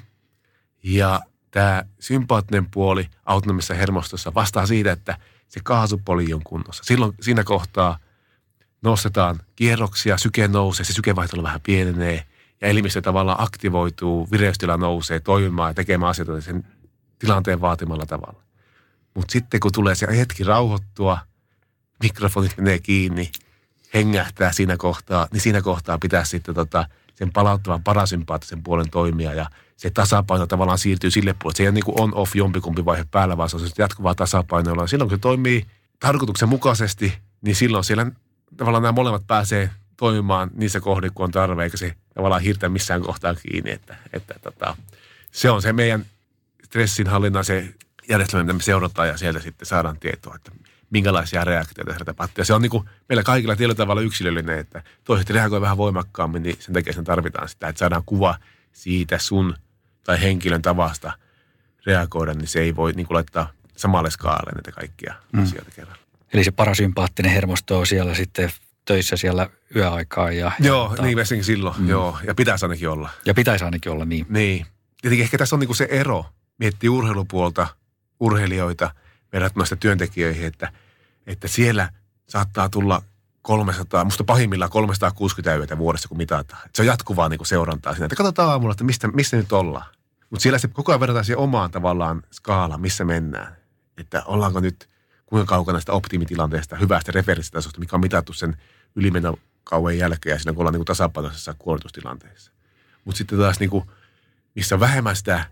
Ja tämä sympaattinen puoli autonomisessa hermostossa vastaa siitä, että se kaasupoli on kunnossa. Silloin siinä kohtaa nostetaan kierroksia, syke nousee, se sykevaihtelu vähän pienenee ja elimistö tavallaan aktivoituu, vireystila nousee toimimaan ja tekemään asioita sen tilanteen vaatimalla tavalla. Mutta sitten kun tulee se hetki rauhoittua, mikrofonit menee kiinni, hengähtää siinä kohtaa, niin siinä kohtaa pitää sitten tota, sen palauttavan parasympaattisen puolen toimia ja se tasapaino tavallaan siirtyy sille puolelle. Se ei ole niin kuin on-off jompikumpi vaihe päällä, vaan se on jatkuvaa tasapainoa. Silloin kun se toimii tarkoituksen mukaisesti, niin silloin siellä tavallaan nämä molemmat pääsee toimimaan niissä kohdissa, kun on tarve, eikä se tavallaan hirtä missään kohtaa kiinni. Että, että tota, se on se meidän stressinhallinnan se järjestelmä, mitä me seurataan ja sieltä sitten saadaan tietoa, että minkälaisia reaktioita siellä tapahtuu. Ja se on niin kuin meillä kaikilla tietyllä tavalla yksilöllinen, että toiset reagoi vähän voimakkaammin, niin sen takia sen tarvitaan sitä, että saadaan kuva siitä sun tai henkilön tavasta reagoida, niin se ei voi niin kuin laittaa samalle skaalalle näitä kaikkia mm. asioita kerralla. Eli se parasympaattinen hermosto on siellä sitten töissä siellä yöaikaa. Ja, joo, ja, niin varsinkin silloin, mm. joo. Ja pitäisi ainakin olla. Ja pitäisi ainakin olla, niin. Niin. Tietenkin ehkä tässä on niin kuin se ero, miettii urheilupuolta, urheilijoita verrattuna sitä työntekijöihin, että, että siellä saattaa tulla 300, musta pahimmillaan 360 yötä vuodessa, kun mitataan. Se on jatkuvaa niin kuin seurantaa siinä, että katsotaan aamulla, että mistä, mistä nyt ollaan. Mutta siellä se koko ajan verrataan siihen omaan tavallaan skaalaan, missä mennään. Että ollaanko nyt kuinka kaukana sitä optimitilanteesta, hyvästä referenssitasosta, mikä on mitattu sen ylimenokauden jälkeen ja siinä kun ollaan niin kuin tasapainoisessa kuoritustilanteessa. Mutta sitten taas niin kuin, missä on vähemmän sitä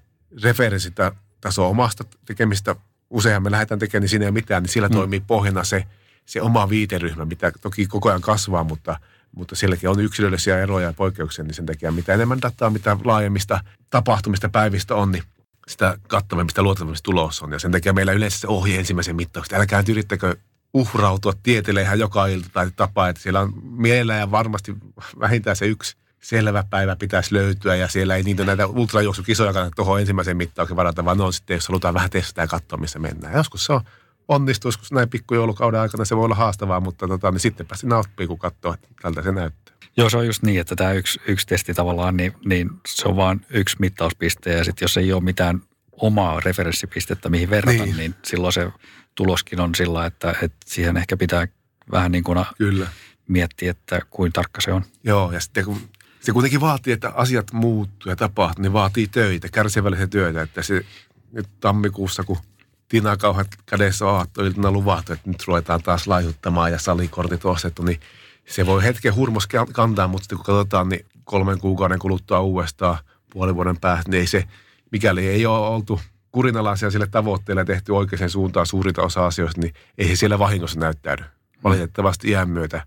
referenssitasoa omasta tekemistä, useinhan me lähdetään tekemään, niin siinä ei ole mitään, niin sillä mm. toimii pohjana se, se oma viiteryhmä, mitä toki koko ajan kasvaa, mutta, mutta sielläkin on yksilöllisiä eroja ja poikkeuksia, niin sen takia mitä enemmän dataa, mitä laajemmista tapahtumista päivistä on, niin sitä kattavammista luotettavista tulos on. Ja sen takia meillä yleensä se ohje ensimmäisen mittaukset. Älkää nyt yrittäkö uhrautua tieteelle ihan joka ilta tai tapa, että siellä on mielellä ja varmasti vähintään se yksi selvä päivä pitäisi löytyä ja siellä ei niitä näitä ultrajuoksukisoja kannata tuohon ensimmäisen mittauksen varata, vaan on sitten, jos halutaan vähän testata ja katsoa, missä mennään. Ja joskus se on onnistuu, joskus näin pikkujoulukauden aikana se voi olla haastavaa, mutta tota, niin sittenpä sinä oppii, kun katsoo, että tältä se näyttää. Joo, se on just niin, että tämä yksi, yksi testi tavallaan, niin, niin se on vain yksi mittauspiste ja sitten jos ei ole mitään omaa referenssipistettä, mihin verrata, niin, niin silloin se tuloskin on sillä, että, että siihen ehkä pitää vähän niin kuin Kyllä. miettiä, että kuin tarkka se on. Joo, ja sitten kun se kuitenkin vaatii, että asiat muuttuu ja tapahtuu, niin vaatii töitä, kärsivällisiä työtä, että se nyt tammikuussa, kun Tina kauheat kädessä on luvattu, että nyt ruvetaan taas laihuttamaan ja salikortit ostettu, niin se voi hetken hurmos kantaa, mutta sitten kun katsotaan, niin kolmen kuukauden kuluttua uudestaan puolen vuoden päästä, niin ei se, mikäli ei ole oltu kurinalaisia sille tavoitteelle tehty oikeaan suuntaan suurinta osa asioista, niin ei se siellä vahingossa näyttäydy. Valitettavasti iän myötä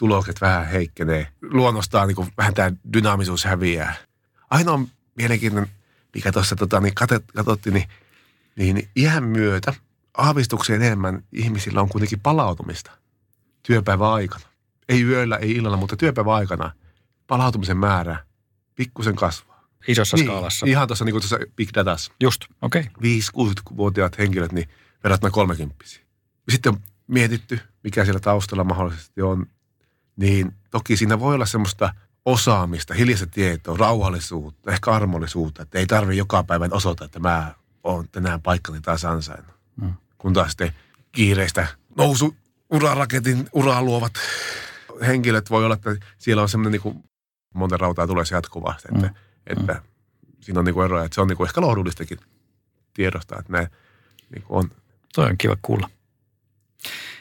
tulokset vähän heikkenee. Luonnostaan niin vähän tämä dynaamisuus häviää. Ainoa mielenkiintoinen, mikä tuossa tota, niin katsottiin, niin, niin iän myötä aavistuksia enemmän ihmisillä on kuitenkin palautumista työpäivän aikana. Ei yöllä, ei illalla, mutta työpäivän aikana palautumisen määrä pikkusen kasvaa. Isossa niin, skaalassa. Ihan tuossa niin tuossa big datassa. Just, okei. Okay. 5-60-vuotiaat henkilöt, niin verrattuna 30 Sitten on mietitty, mikä siellä taustalla mahdollisesti on, niin toki siinä voi olla semmoista osaamista, hiljaista tietoa, rauhallisuutta, ehkä armollisuutta, että ei tarvitse joka päivä osoittaa, että mä oon tänään paikkani taas ansainnut. Mm. Kun taas sitten kiireistä nousu uraraketin uraa luovat henkilöt voi olla, että siellä on semmoinen niin kuin, monta rautaa tulee se jatkuvasti, että, mm. että mm. siinä on niin kuin eroja, että se on niin kuin ehkä lohdulistakin tiedosta, että näin niin kuin on. Toi on kiva kuulla.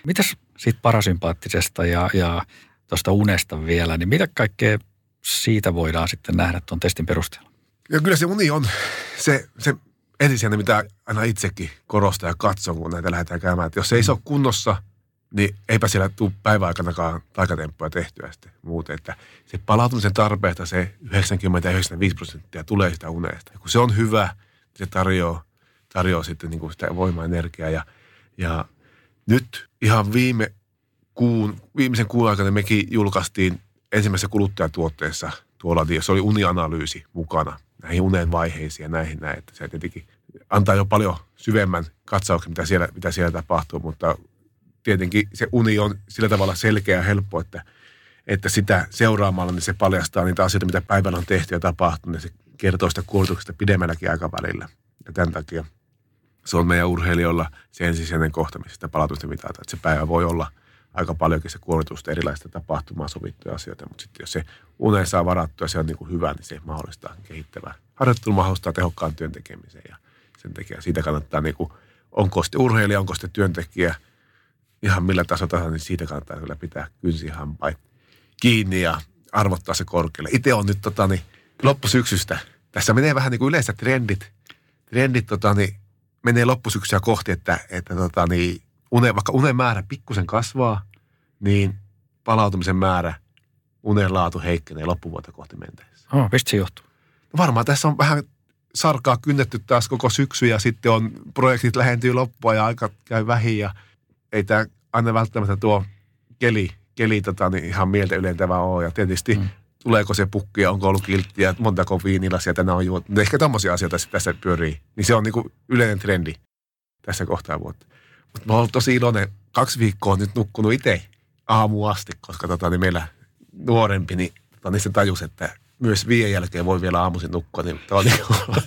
Mitäs siitä parasympaattisesta ja, ja tuosta unesta vielä, niin mitä kaikkea siitä voidaan sitten nähdä tuon testin perusteella? Ja kyllä se uni on se, se ensisijainen, mitä aina itsekin korostaa ja katson, kun näitä lähdetään käymään. Että jos se ei se ole kunnossa, niin eipä siellä tule päiväaikanakaan taikatemppuja tehtyä sitten muuten. Että se palautumisen tarpeesta se 90-95 prosenttia tulee sitä unesta. Ja kun se on hyvä, se tarjoaa, tarjoaa sitten niin kuin sitä voimaa, energiaa. Ja, ja nyt ihan viime kuun, viimeisen kuun aikana mekin julkaistiin ensimmäisessä kuluttajatuotteessa tuolla, se oli unianalyysi mukana näihin unen vaiheisiin ja näihin näin. Että se tietenkin antaa jo paljon syvemmän katsauksen, mitä siellä, mitä siellä tapahtuu, mutta tietenkin se uni on sillä tavalla selkeä ja helppo, että, että sitä seuraamalla niin se paljastaa niitä asioita, mitä päivällä on tehty ja tapahtunut, ja se kertoo sitä kuulutuksesta pidemmälläkin aikavälillä. Ja tämän takia se on meidän urheilijoilla se ensisijainen kohta, missä sitä palautusta mitataan. Että se päivä voi olla aika paljonkin se kuormitusta erilaista tapahtumaa, sovittuja asioita, mutta sitten jos se unen saa varattua ja se on niin kuin hyvä, niin se mahdollistaa kehittävää. Harjoittelu mahdollistaa tehokkaan työn tekemisen ja sen takia siitä kannattaa, niin kuin, onko sitten urheilija, onko sitten työntekijä, ihan millä tasolla niin siitä kannattaa kyllä pitää kynsihampain kiinni ja arvottaa se korkealle. Itse on nyt tota, niin, loppusyksystä, tässä menee vähän niin kuin yleensä trendit, trendit tota, niin, menee loppusyksyä kohti, että, että tota, niin, une, vaikka unen määrä pikkusen kasvaa, niin palautumisen määrä, unen laatu heikkenee loppuvuotta kohti mentäessä. Oh, mistä se johtuu? No varmaan tässä on vähän sarkaa kynnetty taas koko syksy ja sitten on projektit lähentyy loppua ja aika käy vähin ja ei tämä aina välttämättä tuo keli, keli tota, niin ihan mieltä ylentävä ole. Ja tietysti mm. tuleeko se pukki ja onko ollut kilttiä, montako viinilasia tänään on juotu. Ehkä tämmöisiä asioita tässä pyörii. Niin se on niin kuin yleinen trendi tässä kohtaa vuotta. Mutta mä oon tosi iloinen. Kaksi viikkoa nyt nukkunut itse aamu asti, koska tota, niin meillä nuorempi, niin, tota, niin se tajus, että myös viien jälkeen voi vielä aamuisin nukkua. Niin on niin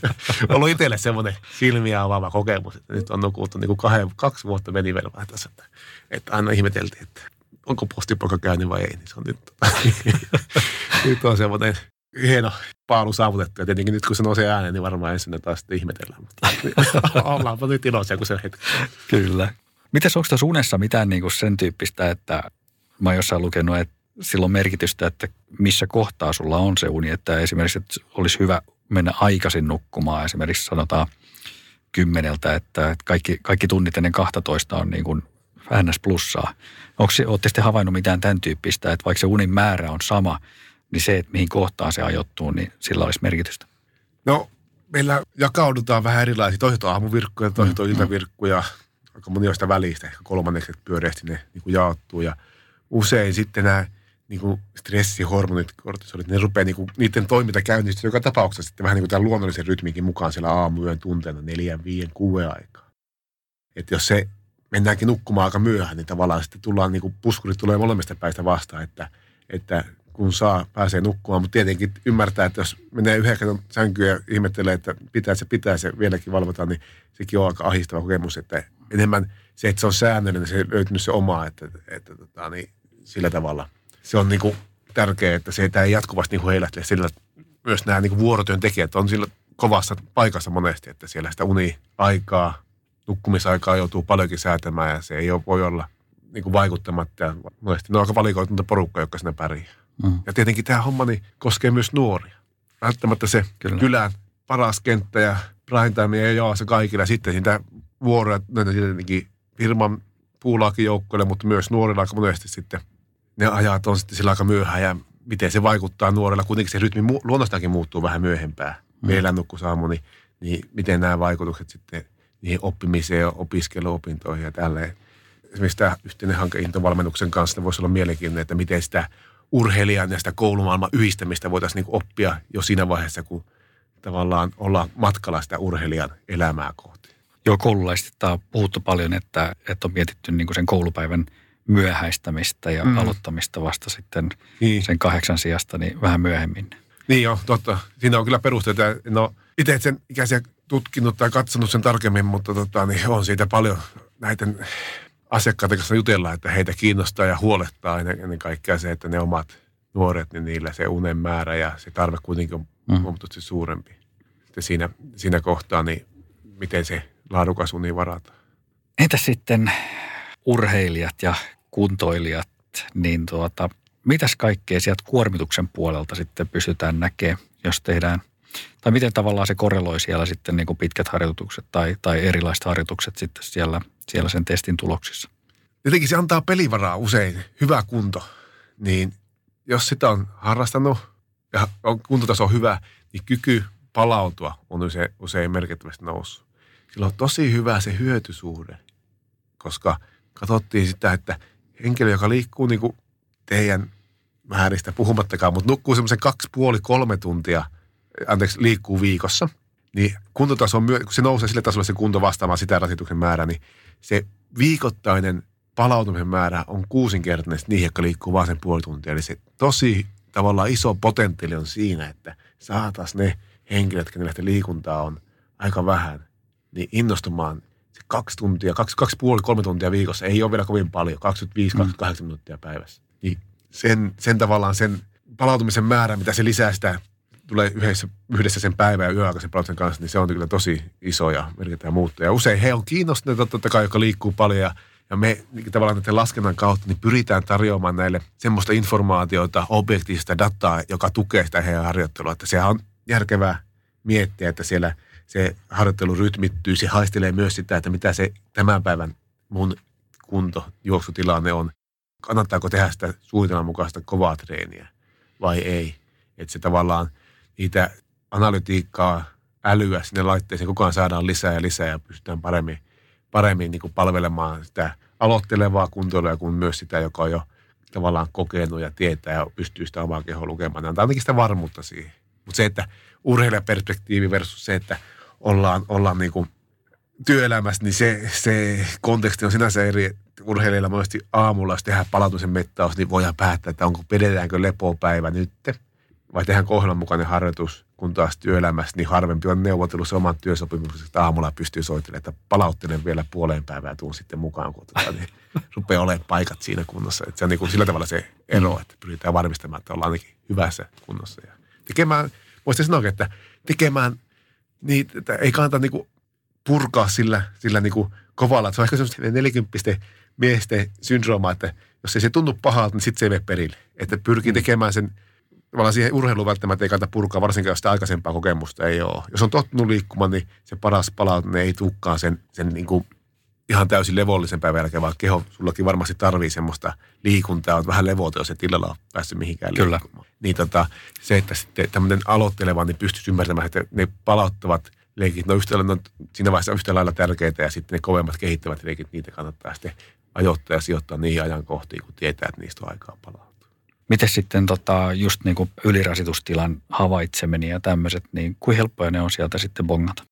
ollut itselle semmoinen silmiä avaava kokemus, että nyt on nukuttu niin kuin kahden, kaksi vuotta meni vielä tässä. Että, että aina ihmeteltiin, että onko postipoika käynyt vai ei. Niin se on nyt, tota, nyt on semmoinen hieno paalu saavutettu. Ja tietenkin nyt kun se nousee ääneen, niin varmaan ensin taas sitten ihmetellään. Mutta ollaanpa nyt iloisia, kun se hetki. Kyllä. Mites onko tässä unessa mitään kuin sen tyyppistä, että mä oon jossain lukenut, että sillä on merkitystä, että missä kohtaa sulla on se uni. Että esimerkiksi että olisi hyvä mennä aikaisin nukkumaan. Esimerkiksi sanotaan kymmeneltä, että kaikki, kaikki tunnit ennen 12 on niin kuin ns. plussaa. Onko se, olette sitten havainnut mitään tämän tyyppistä, että vaikka se unin määrä on sama, niin se, että mihin kohtaan se ajoittuu, niin sillä olisi merkitystä? No, meillä jakaudutaan vähän erilaisia. Toiset on aamuvirkkuja, toiset on mm, mm. iltavirkkuja. Aika moni on sitä välistä, ehkä kolmanneksi pyöreästi ne niin kuin jaottuu. Ja usein sitten nämä niin kuin stressihormonit, kortisolit, ne rupeaa niin kuin, niiden toiminta käynnistyy joka tapauksessa sitten vähän niin kuin tämän luonnollisen rytminkin mukaan siellä aamuyön tunteena neljän, viien, kuuden aikaa. Että jos se mennäänkin nukkumaan aika myöhään, niin tavallaan sitten tullaan, niin kuin puskurit tulee molemmista päistä vastaan, että, että kun saa, pääsee nukkumaan, mutta tietenkin ymmärtää, että jos menee yhdeksän sänkyä ja ihmettelee, että pitää se, pitää se, vieläkin valvotaan, niin sekin on aika ahistava kokemus, että enemmän se, että se on säännöllinen, se löytynyt se oma, että, että tota, niin, sillä tavalla – se on niin kuin tärkeää, että se ei jatkuvasti niin heilähtele sillä, myös nämä niin vuorotyön tekijät on sillä kovassa paikassa monesti, että siellä sitä uni-aikaa, nukkumisaikaa joutuu paljonkin säätämään ja se ei ole, voi olla niin kuin vaikuttamatta. Ja monesti ne on aika valikoitunut porukka, joka sinne pärjää. Mm. Ja tietenkin tämä homma niin koskee myös nuoria. Välttämättä se Kyllä. kylän paras kenttä ja prime ei ole se kaikilla. Sitten sitä vuoroja tietenkin firman puulaakin joukkoille, mutta myös nuorilla aika monesti sitten – ne ajat on sitten sillä aika myöhään ja miten se vaikuttaa nuorella. Kuitenkin se rytmi mu- luonnostakin muuttuu vähän myöhempään. Mm. Meillä nukkusaamu, niin, niin miten nämä vaikutukset sitten niihin oppimiseen opiskeluopintoihin ja tälleen. Esimerkiksi tämä yhteinen hanke intovalmennuksen kanssa voisi olla mielenkiintoinen, että miten sitä urheilijan ja sitä koulumaailman yhdistämistä voitaisiin niin oppia jo siinä vaiheessa, kun tavallaan ollaan matkalla sitä urheilijan elämää kohti. Joo, koululaisista on puhuttu paljon, että, että on mietitty niin kuin sen koulupäivän – myöhäistämistä ja mm. aloittamista vasta sitten niin. sen kahdeksan sijasta niin vähän myöhemmin. Niin joo, totta. Siinä on kyllä perusteita. No itse sen ikäisiä tutkinut tai katsonut sen tarkemmin, mutta tota, niin on siitä paljon näiden asiakkaiden kanssa jutella, että heitä kiinnostaa ja huolettaa ennen, ennen kaikkea se, että ne omat nuoret, niin niillä se unen määrä ja se tarve kuitenkin on mm. huomattavasti suurempi. Sitten siinä, siinä kohtaa, niin miten se laadukas uni varataan. Entä sitten urheilijat ja kuntoilijat, niin tuota, mitäs kaikkea sieltä kuormituksen puolelta sitten pystytään näkemään, jos tehdään, tai miten tavallaan se korreloi siellä sitten niin kuin pitkät harjoitukset tai, tai erilaiset harjoitukset sitten siellä, siellä sen testin tuloksissa? Tietenkin se antaa pelivaraa usein, hyvä kunto, niin jos sitä on harrastanut ja on kuntotaso on hyvä, niin kyky palautua on usein, usein merkittävästi noussut. Sillä on tosi hyvä se hyötysuhde, koska – katsottiin sitä, että henkilö, joka liikkuu niin kuin teidän määristä puhumattakaan, mutta nukkuu semmoisen kaksi, puoli, kolme tuntia, anteeksi, liikkuu viikossa, niin kuntotaso on, kun se nousee sille tasolle se kunto vastaamaan sitä rasituksen määrää, niin se viikoittainen palautumisen määrä on kuusinkertainen niihin, jotka liikkuu vain sen puoli tuntia. Eli se tosi tavallaan iso potentiaali on siinä, että saataisiin ne henkilöt, kenellä liikuntaa on aika vähän, niin innostumaan se kaksi tuntia, kaksi, kaksi puoli, kolme tuntia viikossa ei ole vielä kovin paljon, 25-28 mm. minuuttia päivässä. Niin sen, sen tavallaan sen palautumisen määrä, mitä se lisää sitä, tulee yhdessä, yhdessä sen päivän ja yöaikaisen palautumisen kanssa, niin se on kyllä tosi iso ja merkittävä muutto. Ja usein he on kiinnostuneita totta kai, joka liikkuu paljon ja ja me niin tavallaan näiden laskennan kautta niin pyritään tarjoamaan näille semmoista informaatiota, objektiivista dataa, joka tukee sitä heidän harjoittelua. Että sehän on järkevää miettiä, että siellä se harjoittelu rytmittyy, se haistelee myös sitä, että mitä se tämän päivän mun kunto, juoksutilanne on. Kannattaako tehdä sitä suunnitelman mukaista kovaa treeniä vai ei. Että se tavallaan niitä analytiikkaa, älyä sinne laitteeseen koko ajan saadaan lisää ja lisää ja pystytään paremmin, paremmin niin kuin palvelemaan sitä aloittelevaa kuntoilua kuin myös sitä, joka on jo tavallaan kokenut ja tietää ja pystyy sitä omaa kehoa lukemaan. Antaa ainakin sitä varmuutta siihen. Mutta se, että urheilijaperspektiivi versus se, että ollaan, ollaan niin kuin työelämässä, niin se, se konteksti on sinänsä eri. Urheilijalla monesti aamulla, jos tehdään palautumisen mettaus, niin voidaan päättää, että onko pidetäänkö lepopäivä nyt vai tehdään ohjelman mukainen harjoitus, kun taas työelämässä niin harvempi on neuvotellut oman työsopimuksen, että aamulla pystyy soittelemaan, että palauttelen vielä puoleen päivään ja tuun sitten mukaan, kun tota, niin rupeaa olemaan paikat siinä kunnossa. Että se on niin kuin sillä tavalla se ero, että pyritään varmistamaan, että ollaan ainakin hyvässä kunnossa. Ja tekemään, voisi sanoa, että tekemään niin, ei kannata niin kuin purkaa sillä, sillä niin kuin kovalla. Se on ehkä semmoista nelikymppisten miesten syndrooma, että jos ei se tunnu pahalta, niin sitten se ei mene perille. Että pyrkii mm. tekemään sen, tavallaan siihen urheiluun välttämättä ei kannata purkaa, varsinkin jos sitä aikaisempaa kokemusta ei ole. Jos on tottunut liikkumaan, niin se paras palautuminen ei tukkaan sen, sen niin kuin ihan täysin levollisen päivän jälkeen, vaan keho sullakin varmasti tarvii semmoista liikuntaa, on vähän levota, jos et illalla ole päässyt mihinkään Kyllä. liikkumaan. Niin tota, se, että sitten tämmöinen aloitteleva, niin pystyisi ymmärtämään, että ne palauttavat leikit, no, yhtä, no siinä vaiheessa yhtä lailla tärkeitä ja sitten ne kovemmat kehittävät leikit, niitä kannattaa sitten ajoittaa ja sijoittaa niihin ajankohtiin, kun tietää, että niistä on aikaa palautua. Miten sitten tota, just niin kuin ylirasitustilan havaitseminen ja tämmöiset, niin kuin helppoja ne on sieltä sitten bongata?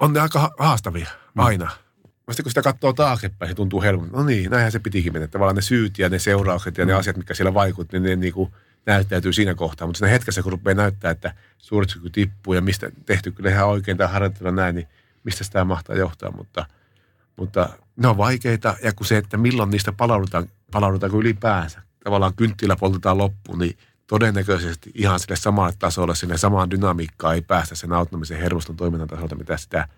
On ne aika haastavia, aina. Mm sitten kun sitä katsoo taaksepäin, se tuntuu helpommin. No niin, näinhän se pitikin mennä. Tavallaan ne syyt ja ne seuraukset ja ne mm. asiat, mitkä siellä vaikutti, niin ne niin kuin näyttäytyy siinä kohtaa. Mutta siinä hetkessä, kun rupeaa näyttää, että suorituskyky tippuu ja mistä tehty kyllä ihan oikein tai harjoittelu näin, niin mistä sitä mahtaa johtaa. Mutta, mutta ne on vaikeita ja kun se, että milloin niistä palaudutaan, palaudutaanko ylipäänsä. Tavallaan kynttilä poltetaan loppuun, niin todennäköisesti ihan sille samalle tasolle, sinne samaan dynamiikkaan ei päästä sen autonomisen hermoston toiminnan tasolta, mitä sitä –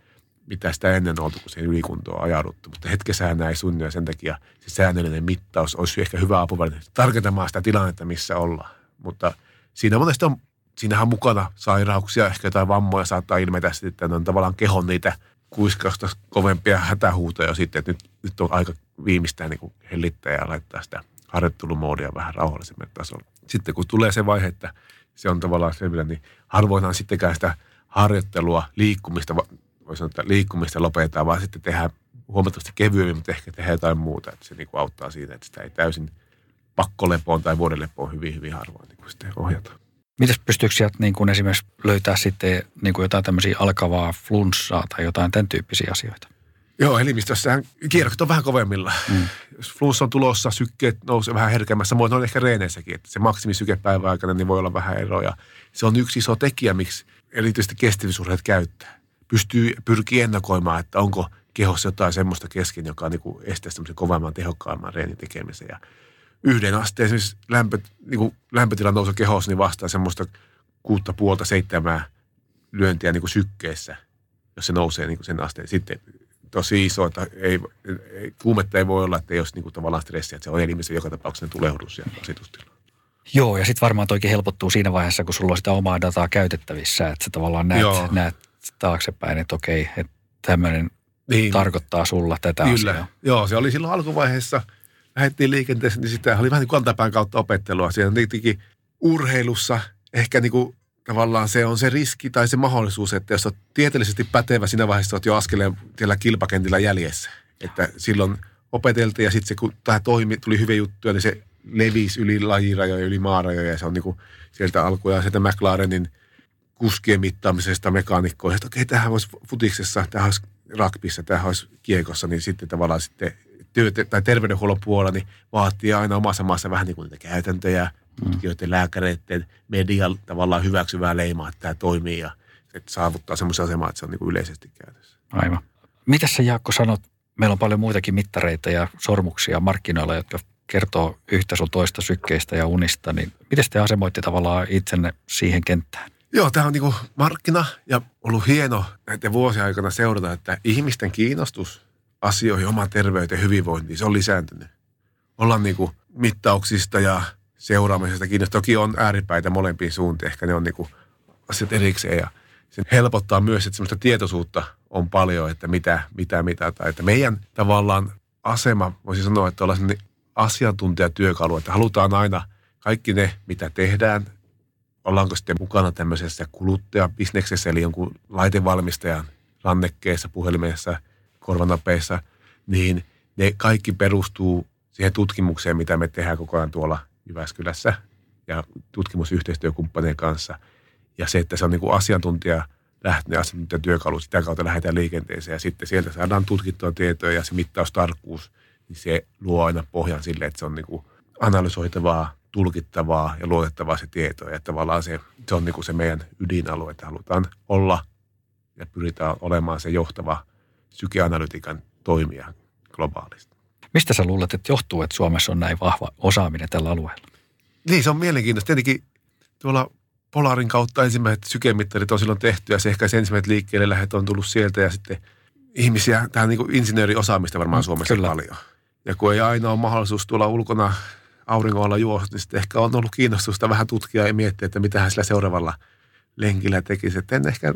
mitä sitä ennen oltu, kun siihen ylikuntoon ajauduttu. Mutta hetkessähän näin sunni ja sen takia se säännöllinen mittaus olisi ehkä hyvä apuväline tarkentamaan sitä tilannetta, missä ollaan. Mutta siinä monesti on, siinähän mukana sairauksia, ehkä jotain vammoja saattaa ilmetä sitten, että ne on tavallaan kehon niitä kuiskausta kovempia hätähuutoja sitten, että nyt, nyt on aika viimeistään niin hellittää ja laittaa sitä harjoittelumoodia vähän rauhallisemmin tasolla. Sitten kun tulee se vaihe, että se on tavallaan selvillä, niin harvoinhan sittenkään sitä harjoittelua, liikkumista voi sanoa, että liikkumista lopetetaan, vaan sitten tehdään huomattavasti kevyemmin, mutta ehkä tehdään jotain muuta. Että se niin kuin auttaa siitä, että sitä ei täysin pakkolepoon tai vuodenlepoon hyvin, hyvin harvoin niin kuin sitten ohjata. Mitäs pystyykö sieltä niin kuin esimerkiksi löytää sitten niin kuin jotain tämmöisiä alkavaa flunssaa tai jotain tämän tyyppisiä asioita? Joo, elimistössähän kierrokset on vähän kovemmilla. Mm. Jos flunssa on tulossa, sykkeet nousee vähän herkemmässä. Samoin on ehkä reeneissäkin, että se maksimisykepäivän aikana niin voi olla vähän eroja. Se on yksi iso tekijä, miksi erityisesti kestävyysurheilijat käyttää pystyy, pyrkii ennakoimaan, että onko kehossa jotain semmoista kesken, joka niin kuin estää semmoisen kovemman, tehokkaamman reenin tekemisen. Ja yhden asteen esimerkiksi lämpö, niin kuin lämpötilan nousu kehossa, niin vastaa semmoista kuutta puolta seitsemää lyöntiä niin kuin sykkeessä, jos se nousee niin kuin sen asteen. Sitten tosi iso, että ei, ei, kuumetta ei voi olla, että ei olisi niin kuin tavallaan stressiä, että se on elimisen joka tapauksessa tulehdus ja rasitustila. Joo, ja sitten varmaan toikin helpottuu siinä vaiheessa, kun sulla on sitä omaa dataa käytettävissä, että sä tavallaan näet, näet taaksepäin, että okei, että tämmöinen niin. tarkoittaa sulla tätä Kyllä. asiaa. Joo, se oli silloin alkuvaiheessa, lähdettiin liikenteessä, niin sitä oli vähän niin kantapään kautta opettelua. Siinä tietenkin urheilussa ehkä niin kuin tavallaan se on se riski tai se mahdollisuus, että jos olet tieteellisesti pätevä, siinä vaiheessa olet jo askeleen siellä kilpakentillä jäljessä. Että silloin opeteltiin ja sitten se, kun tämä toimi, tuli hyviä juttuja, niin se levisi yli lajirajoja, yli maarajoja ja se on niin kuin sieltä alkujaan sieltä McLarenin – kuskien mittaamisesta mekaanikkoihin, että okei, okay, tähän olisi futiksessa, tähän olisi rugbyssa, tähän olisi kiekossa, niin sitten tavallaan sitten työ- tai terveydenhuollon puolella niin vaatii aina omassa maassa vähän niin kuin niitä käytäntöjä, tutkijoiden, lääkäreiden, median tavallaan hyväksyvää leimaa, että tämä toimii ja että saavuttaa semmoisen aseman, että se on niin kuin yleisesti käytössä. Aivan. Mitä sä Jaakko sanot? Meillä on paljon muitakin mittareita ja sormuksia markkinoilla, jotka kertoo yhtä sun toista sykkeistä ja unista, niin miten te asemoitte tavallaan itsenne siihen kenttään? Joo, tämä on niinku markkina ja ollut hieno näiden vuosien aikana seurata, että ihmisten kiinnostus asioihin, oman terveyteen, hyvinvointiin, se on lisääntynyt. Ollaan niinku mittauksista ja seuraamisesta kiinnostunut. Toki on ääripäitä molempiin suuntiin, ehkä ne on niinku asiat erikseen ja se helpottaa myös, että semmoista tietoisuutta on paljon, että mitä, mitä mitataan. Että meidän tavallaan asema, voisi sanoa, että ollaan asiantuntijatyökalu, että halutaan aina kaikki ne, mitä tehdään, ollaanko sitten mukana tämmöisessä kuluttajabisneksessä, eli jonkun laitevalmistajan rannekkeessa, puhelimessa, korvanapeissa, niin ne kaikki perustuu siihen tutkimukseen, mitä me tehdään koko ajan tuolla Jyväskylässä ja tutkimusyhteistyökumppanien kanssa. Ja se, että se on niin kuin asiantuntija lähtenyt asiantuntijatyökalu, sitä kautta lähdetään liikenteeseen ja sitten sieltä saadaan tutkittua tietoa ja se mittaustarkkuus, niin se luo aina pohjan sille, että se on niin kuin analysoitavaa, tulkittavaa ja luotettavaa se tieto. Ja tavallaan se, se on niin se meidän ydinalue, että halutaan olla ja pyritään olemaan se johtava sykeanalytiikan toimija globaalisti. Mistä sä luulet, että johtuu, että Suomessa on näin vahva osaaminen tällä alueella? Niin, se on mielenkiintoista. Tietenkin tuolla Polarin kautta ensimmäiset sykemittarit on silloin tehty ja se ehkä se ensimmäiset liikkeelle lähet on tullut sieltä ja sitten ihmisiä, tähän niin insinööriosaamista varmaan mm, Suomessa Kyllä. paljon. Ja kun ei aina ole mahdollisuus tulla ulkona auringolla juosta, niin sitten ehkä on ollut kiinnostusta vähän tutkia ja miettiä, että mitä hän sillä seuraavalla lenkillä tekisi. Että en ehkä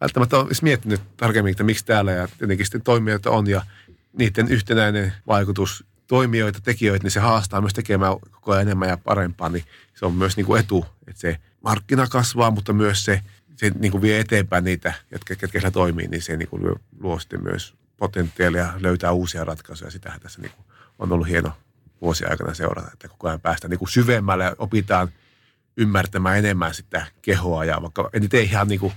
välttämättä ole miettinyt tarkemmin, että miksi täällä ja tietenkin sitten toimijoita on ja niiden yhtenäinen vaikutus toimijoita, tekijöitä, niin se haastaa myös tekemään koko ajan enemmän ja parempaa, niin se on myös niin kuin etu, että se markkina kasvaa, mutta myös se, se niin kuin vie eteenpäin niitä, jotka, jotka siellä toimii, niin se niin kuin luo sitten myös potentiaalia löytää uusia ratkaisuja. Sitähän tässä niin kuin on ollut hieno vuosia aikana seurata, että koko ajan päästään niin kuin syvemmälle ja opitaan ymmärtämään enemmän sitä kehoa ja vaikka en tee ihan niin kuin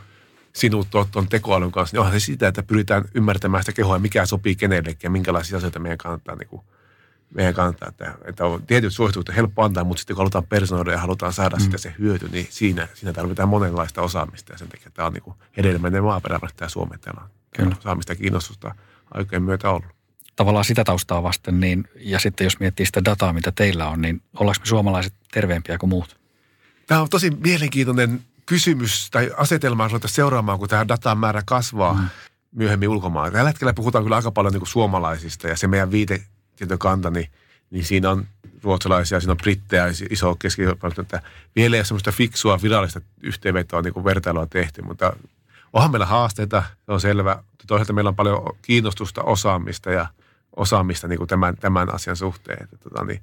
sinut tuon tekoälyn kanssa, niin onhan se sitä, että pyritään ymmärtämään sitä kehoa, mikä sopii kenellekin ja minkälaisia asioita meidän kannattaa, niin kuin, meidän kannattaa että, että on tietyt suositukset helppo antaa, mutta sitten kun halutaan personoida ja halutaan saada mm. sitä se hyöty, niin siinä, siinä tarvitaan monenlaista osaamista ja sen takia tämä on niin hedelmäinen maaperä, tämä Suomen täällä on Kyllä. osaamista ja kiinnostusta aikojen myötä ollut tavallaan sitä taustaa vasten, niin, ja sitten jos miettii sitä dataa, mitä teillä on, niin ollaanko me suomalaiset terveempiä kuin muut? Tämä on tosi mielenkiintoinen kysymys tai asetelma ruveta seuraamaan, kun tämä datan määrä kasvaa mm. myöhemmin ulkomaan. Tällä hetkellä puhutaan kyllä aika paljon niin kuin suomalaisista ja se meidän viitetietokanta, niin, niin siinä on ruotsalaisia, siinä on brittejä, iso keski että vielä ei ole semmoista fiksua virallista yhteenvetoa niin kuin vertailua tehty, mutta onhan meillä haasteita, se on selvä. Toisaalta meillä on paljon kiinnostusta, osaamista ja osaamista niin kuin tämän, tämän asian suhteen. Että, tota, niin,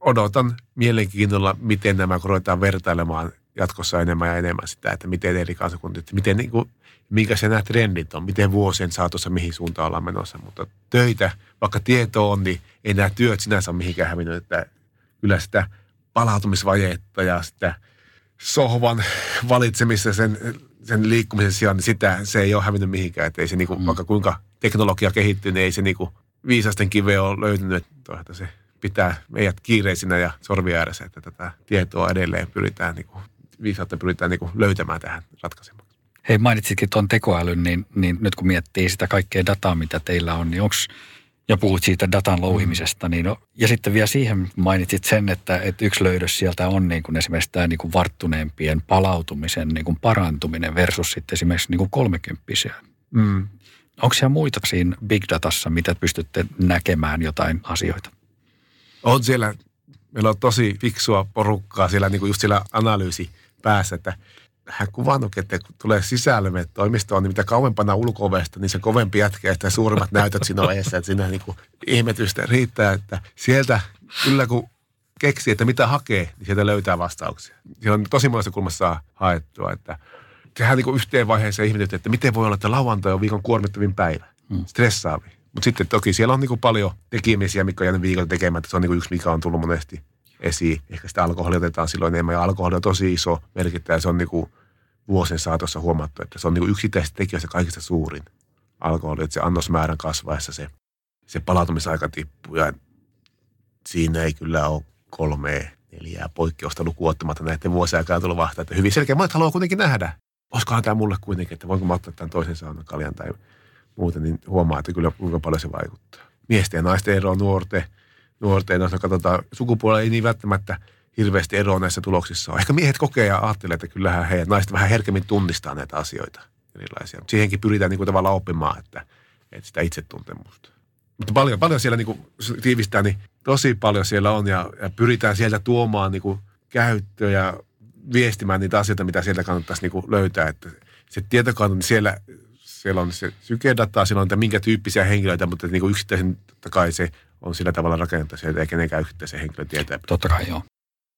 odotan mielenkiinnolla, miten nämä ruvetaan vertailemaan jatkossa enemmän ja enemmän sitä, että miten eri kansakunnat, miten niin kuin, minkä se nämä trendit on, miten vuosien saatossa mihin suuntaan ollaan menossa. Mutta töitä, vaikka tieto on, niin ei nämä työt sinänsä ole mihinkään hävinnyt, että kyllä sitä palautumisvajetta ja sitä sohvan valitsemista sen, sen liikkumisen sijaan, niin sitä se ei ole hävinnyt mihinkään. Että ei se niinku, mm. vaikka kuinka teknologia kehittyy, niin ei se niinku viisasten kive ole löytynyt. Että se pitää meidät kiireisinä ja sorvi ääressä, että tätä tietoa edelleen pyritään niinku viisautta pyritään niin kuin löytämään tähän ratkaisemaan. Hei, mainitsitkin tuon tekoälyn, niin, niin nyt kun miettii sitä kaikkea dataa, mitä teillä on, niin onko ja puhut siitä datan louhimisesta, niin no, ja sitten vielä siihen mainitsit sen, että, että yksi löydös sieltä on niin kuin esimerkiksi tämä niin kuin varttuneempien palautumisen niin kuin parantuminen versus sitten esimerkiksi niin kuin kolmekymppisiä. Mm. Onko siellä muita siinä big datassa, mitä pystytte näkemään jotain asioita? On siellä, meillä on tosi fiksua porukkaa siellä niin kuin just siellä analyysi päässä, että hän kuvannut, että kun tulee sisälle toimistoon, niin mitä kauempana ulko niin se kovempi jätkä, että suurimmat näytöt siinä on edessä, että siinä niin kuin ihmetystä riittää, että sieltä kyllä kun keksii, että mitä hakee, niin sieltä löytää vastauksia. Siellä on tosi monesta kulmassa haettua, että sehän niin yhteen vaiheeseen ihmetyt, että miten voi olla, että lauantai on viikon kuormittavin päivä, hmm. stressaavi. Mutta sitten toki siellä on niin paljon tekemisiä, mikä on jäänyt viikolla tekemättä. Se on niin yksi, mikä on tullut monesti esiin. Ehkä sitä alkoholia otetaan silloin enemmän ja alkoholi on tosi iso merkittäjä. Se on niin vuosien saatossa huomattu, että se on niin kuin yksittäisistä tekijöistä kaikista suurin alkoholi. Että se annosmäärän kasvaessa se, se palautumisaika tippuu ja siinä ei kyllä ole kolme neljää poikkeusta lukuottamatta näiden vuosien aikaa tullut vahtaa. Että hyvin selkeä. Monet haluaa kuitenkin nähdä. Olisikohan tämä mulle kuitenkin, että voinko mä ottaa tämän toisen saunan kaljan tai muuten, niin huomaa, että kyllä kuinka paljon se vaikuttaa. Miesten ja naisten ero, nuorten, nuorten, jos katsotaan, sukupuolella ei niin välttämättä hirveästi eroa näissä tuloksissa on. Ehkä miehet kokee ja ajattelee, että kyllähän he, naiset vähän herkemmin tunnistaa näitä asioita erilaisia. Mutta siihenkin pyritään niin kuin tavallaan oppimaan, että, että sitä itsetuntemusta. Mutta paljon, paljon siellä niin kuin tiivistää, niin tosi paljon siellä on ja, ja pyritään sieltä tuomaan niin kuin käyttöä ja viestimään niitä asioita, mitä sieltä kannattaisi niin kuin löytää. Että se tietokanta, niin siellä, siellä on se sykedataa, siellä on että minkä tyyppisiä henkilöitä, mutta niin kuin yksittäisen totta kai se on sillä tavalla rakennettu sieltä, eikä kenenkään yksittäisen henkilön tietää. Totta kai joo.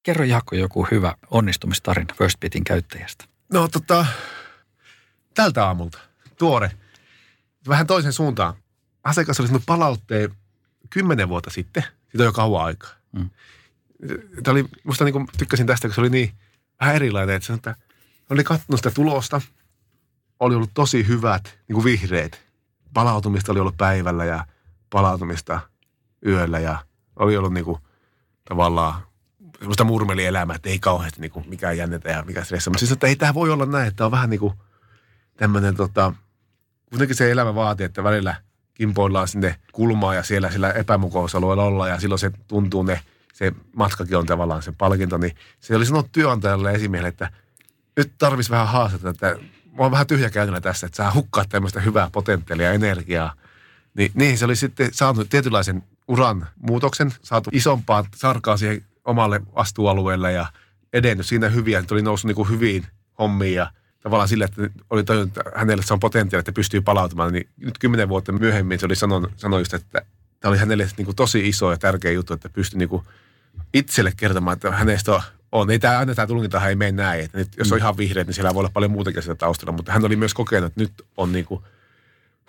Kerro Jaakko joku hyvä onnistumistarina FirstBitin käyttäjästä. No tota, tältä aamulta, tuore, vähän toisen suuntaan. Asiakas oli sanonut palautteen kymmenen vuotta sitten, siitä on jo kauan aikaa. Mm. Tämä oli, musta niin kuin, tykkäsin tästä, kun se oli niin vähän erilainen, että, että oli katsonut sitä tulosta, oli ollut tosi hyvät, niin kuin vihreät. Palautumista oli ollut päivällä ja palautumista yöllä ja oli ollut niin kuin, tavallaan semmoista murmelielämää, että ei kauheasti niin kuin, mikään jännetä ja mikä stressi. Mutta siis, että ei tämä voi olla näin, että on vähän niin kuin tämmöinen tota, kuitenkin se elämä vaatii, että välillä kimpoillaan sinne kulmaan ja siellä sillä epämukousalueella olla ja silloin se tuntuu ne, se matkakin on tavallaan se palkinto, niin se oli sanonut työnantajalle esimiehelle, että nyt tarvitsisi vähän haastetta, että mä oon vähän tyhjäkäynnillä tässä, että saa hukkaa tämmöistä hyvää potentiaalia ja energiaa. Niin, niin se oli sitten saanut tietynlaisen uran muutoksen, saatu isompaa sarkaa siihen omalle vastuualueelle ja edennyt siinä hyviä, oli noussut niin kuin hyviin hommiin ja tavallaan sille, että oli tajunnut, että hänelle se on potentiaali, että pystyy palautumaan, niin nyt kymmenen vuotta myöhemmin se oli sanonut, sanoi just, että tämä oli hänelle niin kuin tosi iso ja tärkeä juttu, että pystyi niin kuin itselle kertomaan, että hänestä on, on. Ei tämä, aina tämä tulkintahan ei mene näin, että nyt, jos on mm. ihan vihreät, niin siellä voi olla paljon muutakin sitä taustalla, mutta hän oli myös kokenut, että nyt on niin kuin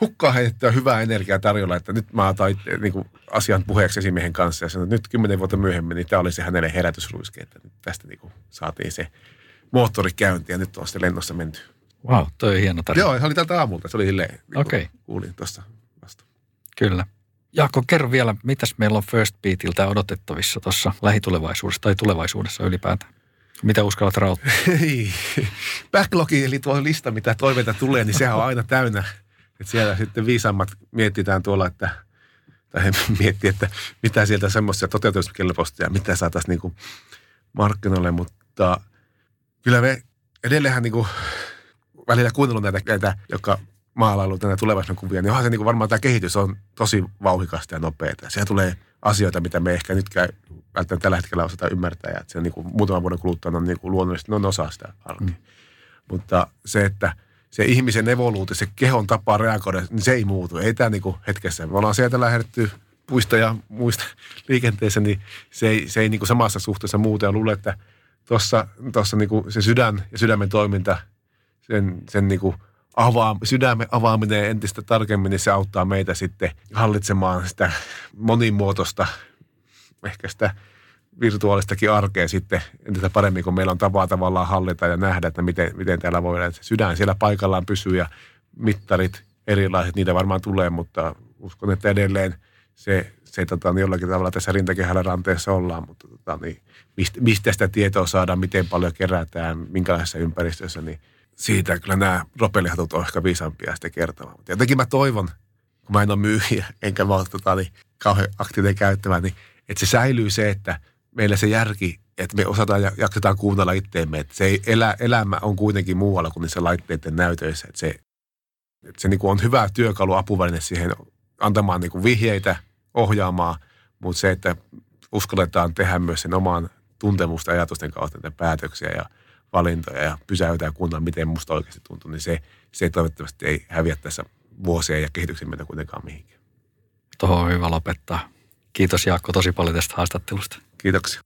hukkaa heitettyä hyvää energiaa tarjolla, että nyt mä otan niin kuin asian puheeksi esimiehen kanssa ja sanoin, että nyt kymmenen vuotta myöhemmin, niin tämä oli se hänelle herätysruiske, että nyt tästä niin kuin saatiin se moottori käynti ja nyt on sitten lennossa menty. Wow, toi on hieno tarina. Joo, se oli tältä aamulta, se oli silleen, niin Okei. Okay. kuulin tuosta vasta. Kyllä. Jaakko, kerro vielä, mitäs meillä on First Beatiltä odotettavissa tuossa lähitulevaisuudessa tai tulevaisuudessa ylipäätään? Mitä uskallat rauttaa? Backlogi, eli tuo lista, mitä toiveita tulee, niin sehän on aina täynnä. Et siellä sitten viisaammat mietitään tuolla, että tai he että mitä sieltä semmoisia toteutuskelpoista ja mitä saataisiin niinku markkinoille, mutta kyllä me edelleenhän niinku välillä kuunnellut näitä, näitä jotka maalailu näitä tulevaisuuden kuvia, niin onhan se niinku varmaan tämä kehitys on tosi vauhikasta ja nopeata. Siellä tulee asioita, mitä me ehkä nytkään välttämättä tällä hetkellä osata ymmärtää, ja että se on niinku muutaman vuoden kuluttua on niinku luonnollisesti, ne on osa sitä arkea. Mm. Mutta se, että se ihmisen evoluutio, se kehon tapa reagoida, niin se ei muutu. Ei tämä niinku hetkessä. Me ollaan sieltä lähdetty puista ja muista liikenteessä, niin se ei, se ei niinku samassa suhteessa muuta. Ja luulen, että tuossa tossa niinku se sydän ja sydämen toiminta, sen, sen niinku avaa, sydämen avaaminen entistä tarkemmin, niin se auttaa meitä sitten hallitsemaan sitä monimuotoista, ehkä sitä virtuaalistakin arkea sitten entistä paremmin, kun meillä on tapaa tavallaan hallita ja nähdä, että miten, miten täällä voi että sydän siellä paikallaan pysyy ja mittarit erilaiset, niitä varmaan tulee, mutta uskon, että edelleen se, se tota, niin jollakin tavalla tässä rintakehällä ranteessa ollaan, mutta tota, niin, mistä, mistä sitä tietoa saadaan, miten paljon kerätään, minkälaisessa ympäristössä, niin siitä kyllä nämä ropelihatut on ehkä viisaampia sitä kertomaan. Mutta jotenkin mä toivon, kun mä en ole myyjä, enkä mä ole tota, niin, kauhean aktiivinen käyttämään, niin että se säilyy se, että – meillä se järki, että me osataan ja jaksetaan kuunnella itteemme, että se elä, elämä on kuitenkin muualla kuin niissä laitteiden näytöissä, että se, että se niin kuin on hyvä työkalu, apuväline siihen antamaan niin kuin vihjeitä, ohjaamaan, mutta se, että uskalletaan tehdä myös sen oman tuntemusta ajatusten kautta näitä päätöksiä ja valintoja ja pysäytää ja kuunnella, miten musta oikeasti tuntuu, niin se, se toivottavasti ei häviä tässä vuosia ja kehityksen meitä kuitenkaan mihinkään. Tuohon on hyvä lopettaa. Kiitos Jaakko tosi paljon tästä haastattelusta. Kiitoksia.